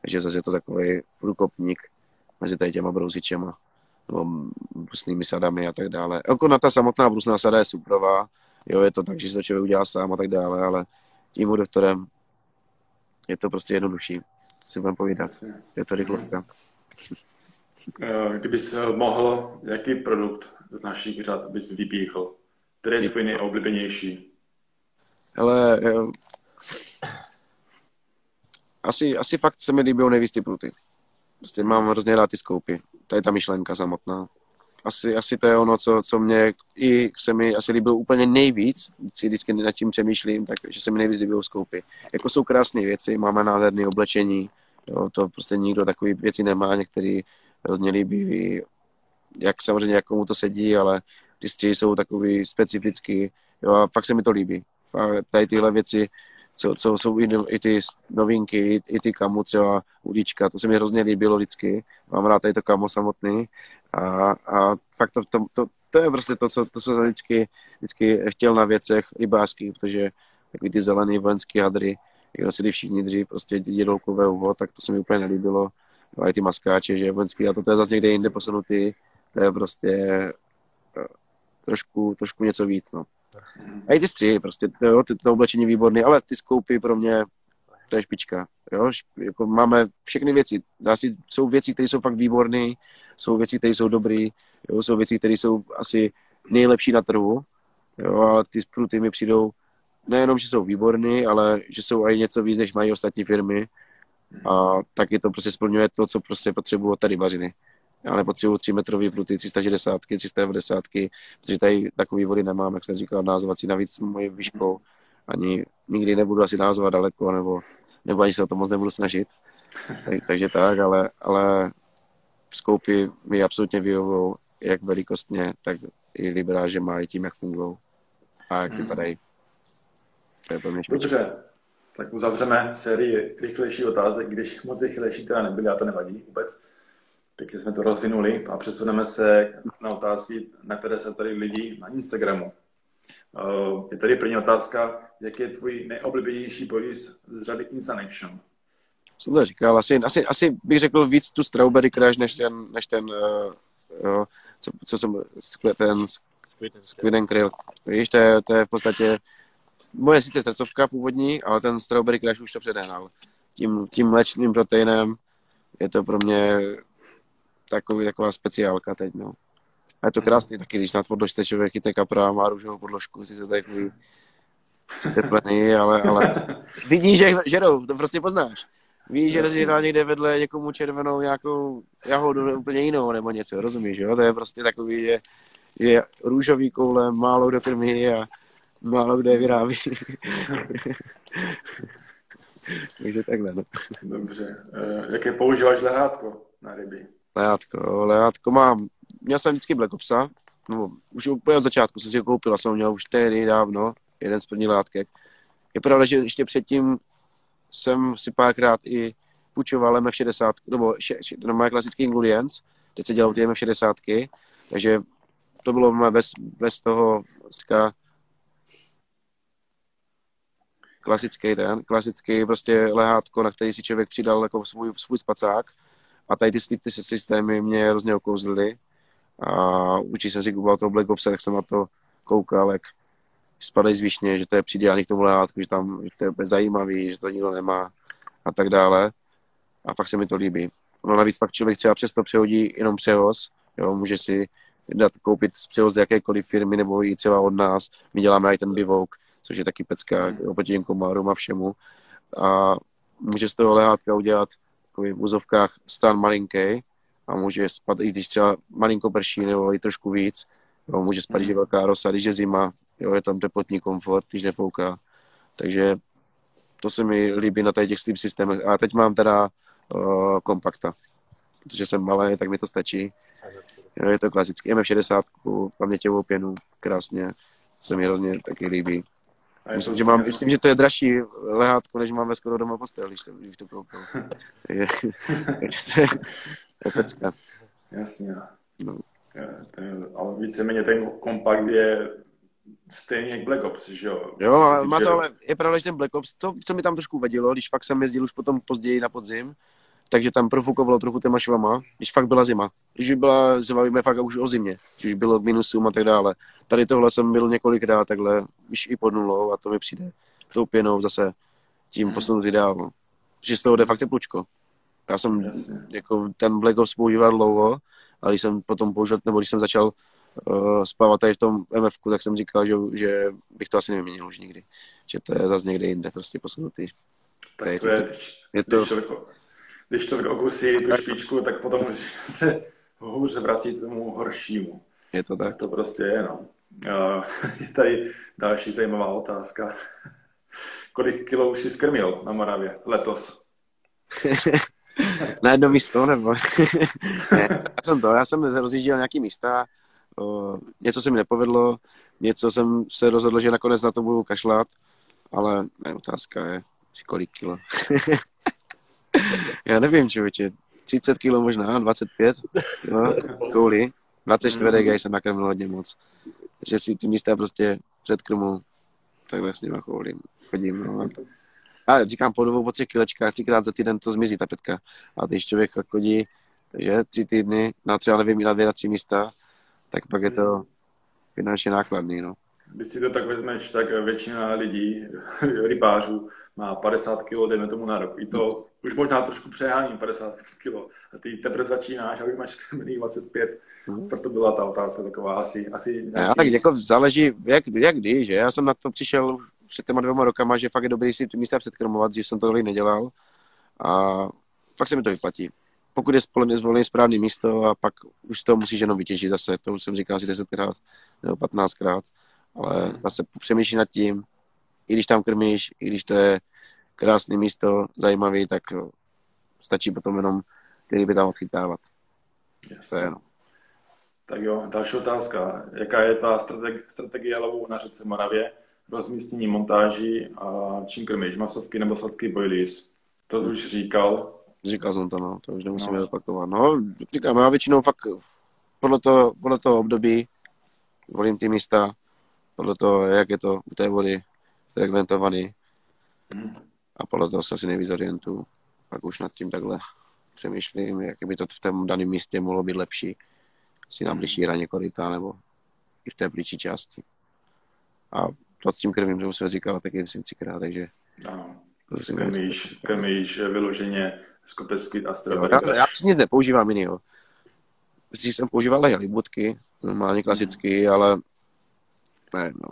Speaker 2: takže zase je to takový průkopník mezi tady těma brousičema nebo brusnými sadami a tak dále. Jako na ta samotná brusná sada je suprová, jo, je to tak, že si to člověk udělá sám a tak dále, ale tím doktorem je to prostě jednodušší, si budeme povídat. Je to rychlovka.
Speaker 1: Eh, kdybys mohl, jaký produkt z našich řad bys vypíchl? Který je tvůj nejoblíbenější?
Speaker 2: Ale eh, asi, asi fakt se mi líbí nejvíc ty pruty. Prostě mám hrozně rád ty skoupy. To je ta myšlenka samotná. Asi, asi to je ono, co, co mě i se mi asi líbilo úplně nejvíc, si vždycky nad tím přemýšlím, tak, že se mi nejvíc líbilo skoupy. Jako jsou krásné věci, máme nádherné oblečení, jo, to prostě nikdo takový věci nemá, některý hrozně líbí, jak samozřejmě jak komu to sedí, ale ty střihy jsou takový specifický, jo, a fakt se mi to líbí. Tady tyhle věci co, co jsou i, i ty novinky, i, i ty kamu třeba Udička, to se mi hrozně líbilo vždycky, mám rád tady to kamo samotný a, a fakt to, to, to, to, je prostě to, co, to, co jsem vždycky, vždycky chtěl na věcech rybářských, protože takový ty zelený vojenský hadry, jak nosili všichni dřív, prostě dědolkové uvo, tak to se mi úplně nelíbilo. No, a i ty maskáče, že vojenský, a to, to je zase někde jinde posunutý, to je prostě eh, trošku, trošku něco víc, no. A i ty střihy, prostě, jo, ty, to oblečení výborné, ale ty skoupy pro mě, to je špička. Jo? Jako máme všechny věci. Dá si, jsou věci, které jsou fakt výborné, jsou věci, které jsou dobré, jsou věci, které jsou asi nejlepší na trhu, jo? ale ty spruty mi přijdou nejenom, že jsou výborné, ale že jsou i něco víc, než mají ostatní firmy a taky to prostě splňuje to, co prostě potřebují tady vařiny já nepotřebuji 3 metrový pruty, 360, 390, protože tady takový vody nemám, jak jsem říkal, názovací navíc mojí výškou. Ani nikdy nebudu asi názovat daleko, nebo, nebo ani se o to moc nebudu snažit. Tak, takže tak, ale, ale skoupy mi absolutně vyhovují, jak velikostně, tak i liberáže mají tím, jak fungují a jak hmm. vypadají.
Speaker 1: To je Dobře, tak uzavřeme sérii rychlejší otázek, když moc rychlejší teda nebyly, a to nevadí vůbec. Pěkně jsme to rozvinuli a přesuneme se na otázky, na které se tady lidi na Instagramu. Eh, je tady první otázka, jaký je tvůj nejoblíbenější polis z řady Insanation?
Speaker 2: Co to říkal? Asi, asi, asi bych řekl víc tu Strawberry Crash, než ten, než ten uh, jo, co, co jsem, ten Squid and Krill. Víš, to je, to je v podstatě moje sice stresovka původní, ale ten Strawberry Crash už to předehnal. Tím, tím mléčným proteinem je to pro mě takový, taková speciálka teď, no. A je to krásný taky, když na podložce člověk chytne kapra, má růžovou podložku, si se takový teplený, ale, ale <laughs> vidíš, že žerou, to prostě poznáš. Víš, že rozjíždá někde vedle někomu červenou nějakou jahodu úplně jinou nebo něco, rozumíš, jo? To je prostě takový, že, že růžový koule málo do krmy a málo kde vyrábí. <laughs> Takže takhle, no.
Speaker 1: Dobře. E, jaké používáš lehátko na ryby?
Speaker 2: Lejátko, lejátko mám, měl jsem vždycky Black Opsa, no, už úplně od začátku jsem si ho koupil a jsem měl už tehdy dávno, jeden z prvních látek. Je pravda, že ještě předtím jsem si párkrát i půjčoval MF60, nebo to má klasický Ingredients, teď se dělal ty MF60, takže to bylo bez, bez toho dneska klasický ten, klasický prostě lehátko, na který si člověk přidal jako svůj, svůj spacák a tady ty slipy systémy mě hrozně okouzlily a učí jsem si googlovat toho Black Ops, tak jsem na to koukal, jak spadají zvyšně, že to je přidělaný k tomu lehátku, že, tam, že to je zajímavý, že to nikdo nemá a tak dále. A fakt se mi to líbí. No navíc fakt člověk třeba přesto přehodí jenom přehoz, jo, může si dát koupit přehoz z jakékoliv firmy nebo i třeba od nás. My děláme i ten bivouk, což je taky pecka oproti těm komárům a všemu. A může z toho lehátka udělat v vozovkách stan malinký a může spad, i když třeba malinko prší nebo i trošku víc, jo, může spadat, mm. velká rosa, když je zima, jo, je tam teplotní komfort, když nefouká. Takže to se mi líbí na těch sleep systémech. A teď mám teda uh, kompakta, protože jsem malý, tak mi to stačí. Jo, je to klasický MF60, paměťovou pěnu, krásně, se mi hrozně taky líbí. Myslím, že mám, myslím, že to je dražší lehátko, než máme skoro doma postel, když to, když to koupil. <laughs> je, to je, to je pecka.
Speaker 1: Jasně. No. Ale víceméně ten kompakt je stejně jak Black Ops, že jo?
Speaker 2: Jo, ale má to, ale je pravda, že ten Black Ops, co, co mi tam trošku vadilo, když fakt jsem jezdil už potom později na podzim, takže tam profukovalo trochu těma švama, když fakt byla zima. Když byla zima, víme fakt už o zimě, když bylo minusům a tak dále. Tady tohle jsem byl několikrát takhle, už i pod nulou a to mi přijde tou pěnou zase tím hmm. posunutý dál. No. Že z toho jde fakt teplučko. Já jsem Jasně. jako ten Black Ops používal dlouho, ale když jsem potom použil, nebo když jsem začal uh, spávat tady v tom MF, tak jsem říkal, že, že bych to asi nevyměnil už nikdy. Že to je zase někde jinde prostě posunutý.
Speaker 1: Tak to je, je to, když, člověk, člověk okusí tu špičku, tak potom už se hůř vrací tomu horšímu.
Speaker 2: Je to tak.
Speaker 1: tak to prostě je, no. <laughs> Je tady další zajímavá otázka. Kolik kilo už jsi skrmil na Moravě letos? <laughs>
Speaker 2: na jedno místo, nebo? <laughs> ne, já jsem to, já jsem rozjížděl nějaký místa, o, něco se mi nepovedlo, něco jsem se rozhodl, že nakonec na to budu kašlat, ale ne, otázka je, kolik kilo. Já nevím, člověče, 30 kilo možná, 25 no, kouli, 24 mm. jsem nakrmil hodně moc. Takže si ty místa prostě před krmu takhle s nima choulím, chodím. No. A říkám po dvou, po třech kilečkách, třikrát za týden to zmizí ta pětka. A když člověk chodí, že tři týdny na třeba nevím, na dvě, na tři místa, tak pak je to finančně nákladný, no.
Speaker 1: Když si to tak vezmeš, tak většina lidí, <laughs> rybářů, má 50 kg, dejme tomu na rok. I to už možná trošku přeháním 50 kg. A ty teprve začínáš a už máš 25. Hmm. Proto byla ta otázka taková asi. asi nějaký...
Speaker 2: Já, tak jako záleží, jak, jak kdy, že? Já jsem na to přišel před těma dvěma rokama, že fakt je dobrý si ty místa předkrmovat, že jsem to tohle nedělal. A fakt se mi to vyplatí. Pokud je zvolený správné místo a pak už to musíš jenom vytěžit zase, to už jsem říkal asi 10krát nebo 15krát, ale zase přemýšlí nad tím, i když tam krmíš, i když to je krásné místo, zajímavý, tak stačí potom jenom ty ryby tam odchytávat.
Speaker 1: Yes. To je, no. Tak jo, další otázka. Jaká je ta strategie, strategie lovu na řece Moravě? Rozmístění montáží a čím krmíš? Masovky nebo sladký boilies? To hmm. už říkal.
Speaker 2: Říkal jsem to, no. To už nemusíme no. opakovat. No, říkám, já většinou fakt podle toho, podle toho období volím ty místa, podle toho, jak je to u té vody frekventovaný. Hmm. A podle toho se asi nejvíc orientuju. Pak už nad tím takhle přemýšlím, jak by to v tom daném místě mohlo být lepší. Si na blížší hraně koryta nebo i v té blížší části. A to s tím krvím, že už se říkal taky myslím třikrát, takže...
Speaker 1: Ano. Krmíš, krmíš vyloženě skopecky a
Speaker 2: strawberry. Já, já nic nepoužívám jinýho. Dřív jsem používal halibutky, normálně klasicky, hmm. ale ne, no.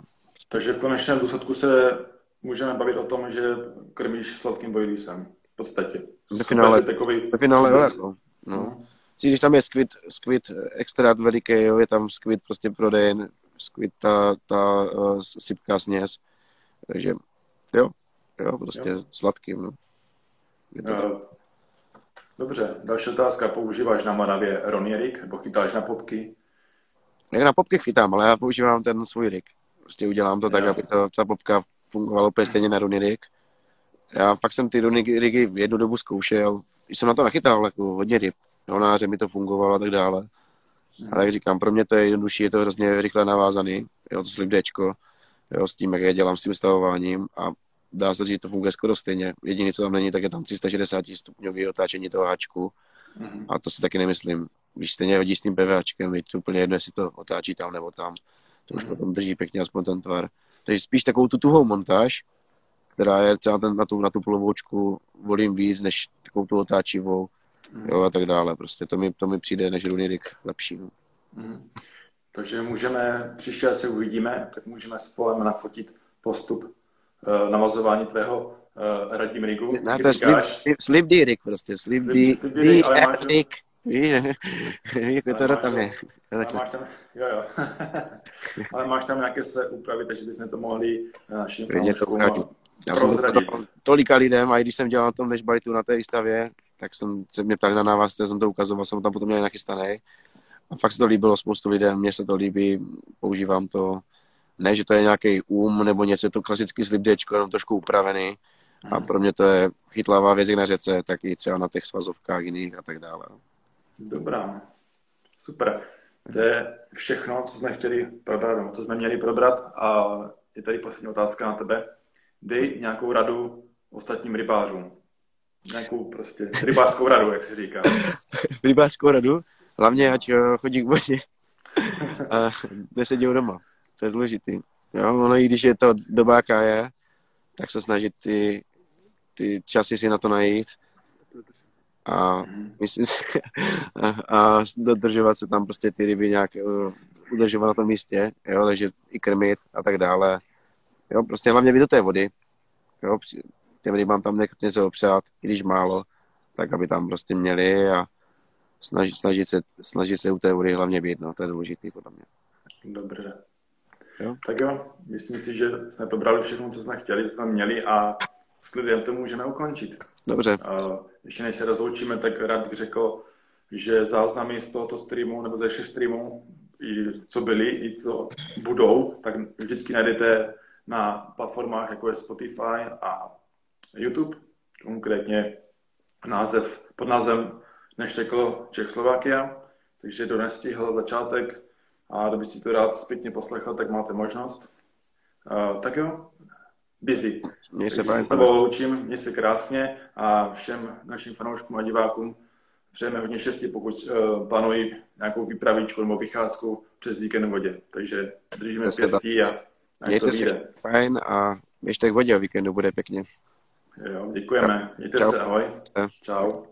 Speaker 1: Takže v konečném důsledku se můžeme bavit o tom, že krmíš sladkým bojlísem. V podstatě.
Speaker 2: Ve finále, takový, ve finále jo, jako, no. Hmm. Když tam je skvit, skvit extrát veliký, jo, je tam skvit prostě prodejen, skvit ta, ta uh, sypká sněz. Takže jo, jo, prostě jo. sladkým. No.
Speaker 1: Je to uh, dobře, další otázka. Používáš na Moravě ronierik nebo chytáš na popky?
Speaker 2: Jak na popky chytám, ale já používám ten svůj rig. Prostě udělám to jo. tak, aby to, ta popka fungovalo úplně stejně na ronierik. Já fakt jsem ty rigy jednu dobu zkoušel. Jsem na to nachytal jako hodně ryb. Honáře mi to fungovalo a tak dále. Ale jak říkám, pro mě to je jednodušší, je to hrozně rychle navázaný, jo, to slib Dčko, jo, s tím, jak já dělám s tím stavováním a dá se říct, že to funguje skoro stejně. Jediné, co tam není, tak je tam 360 stupňový otáčení toho háčku mm-hmm. a to si taky nemyslím. Když stejně hodíš s tím PVAčkem, je to úplně jedno, jestli to otáčí tam nebo tam, to už potom drží pěkně aspoň ten tvar. Takže spíš takovou tu tuhou montáž, která je třeba ten, na tu, na tu plovoučku volím víc, než takovou tu otáčivou, mm. jo, a tak dále. Prostě to mi, to mi přijde než Runirik lepší. No.
Speaker 1: Mm. Takže můžeme, příště se uvidíme, tak můžeme spolem nafotit postup navazování tvého uh, radním rigu.
Speaker 2: Ne, to slib, slib Rick prostě, slib, slib, slib Rick, ale máš, Rick. jako to tam je.
Speaker 1: Ale máš tam, jo, jo. <laughs> ale máš tam nějaké se úpravy, takže bychom to mohli našim fanouškům
Speaker 2: já jsem to tolika lidem a i když jsem dělal na tom Vešbajtu na té výstavě, tak jsem se mě ptali na návazce, jsem to ukazoval, jsem tam potom měl nachystaný. A fakt se to líbilo spoustu lidem, mně se to líbí, používám to. Ne, že to je nějaký um nebo něco, je to klasický slip jenom trošku upravený. A pro mě to je chytlavá věc na řece, tak i třeba na těch svazovkách jiných a tak dále.
Speaker 1: Dobrá, super. To je všechno, co jsme chtěli probrat, co jsme měli probrat a je tady poslední otázka na tebe. Dej nějakou radu ostatním rybářům. Nějakou prostě rybářskou radu, jak se říká. <laughs>
Speaker 2: rybářskou radu? Hlavně, ať eh, chodí k vodě <laughs> a nesedí doma. To je důležitý. Jo, ono i když je to doba, jaká je, tak se snažit ty, ty časy si na to najít a myslím si, <laughs> a, a dodržovat se tam prostě ty ryby nějak uh, udržovat na tom místě, jo, takže i krmit a tak dále. Jo, prostě hlavně být do té vody, jo, těm rybám tam něco opřát, i když málo, tak aby tam prostě měli a snažit, snažit, se, snažit se u té vody hlavně být, no, to je důležité podle mě.
Speaker 1: Dobře. Jo? Tak jo, myslím si, že jsme probrali všechno, co jsme chtěli, co jsme měli a s klidem to můžeme ukončit.
Speaker 2: Dobře.
Speaker 1: Ještě než se rozloučíme, tak rád bych řekl, že záznamy z tohoto streamu nebo ze všech streamů, i co byly, i co budou, tak vždycky najdete na platformách jako je Spotify a YouTube, konkrétně název, pod názvem Nešteklo Čechoslovakia, takže kdo nestihl začátek a kdyby si to rád zpětně poslechl, tak máte možnost. Uh, tak jo, busy. Měj se s tebou loučím, měj se krásně a všem našim fanouškům a divákům přejeme hodně štěstí, pokud uh, plánují nějakou výpravičku nebo vycházku přes víkend v vodě. Takže držíme pěstí a
Speaker 2: Mějte se fajn a běžte k vodě o víkendu, bude pěkně.
Speaker 1: Jo, děkujeme. Mějte Čau. se, ahoj. Čau.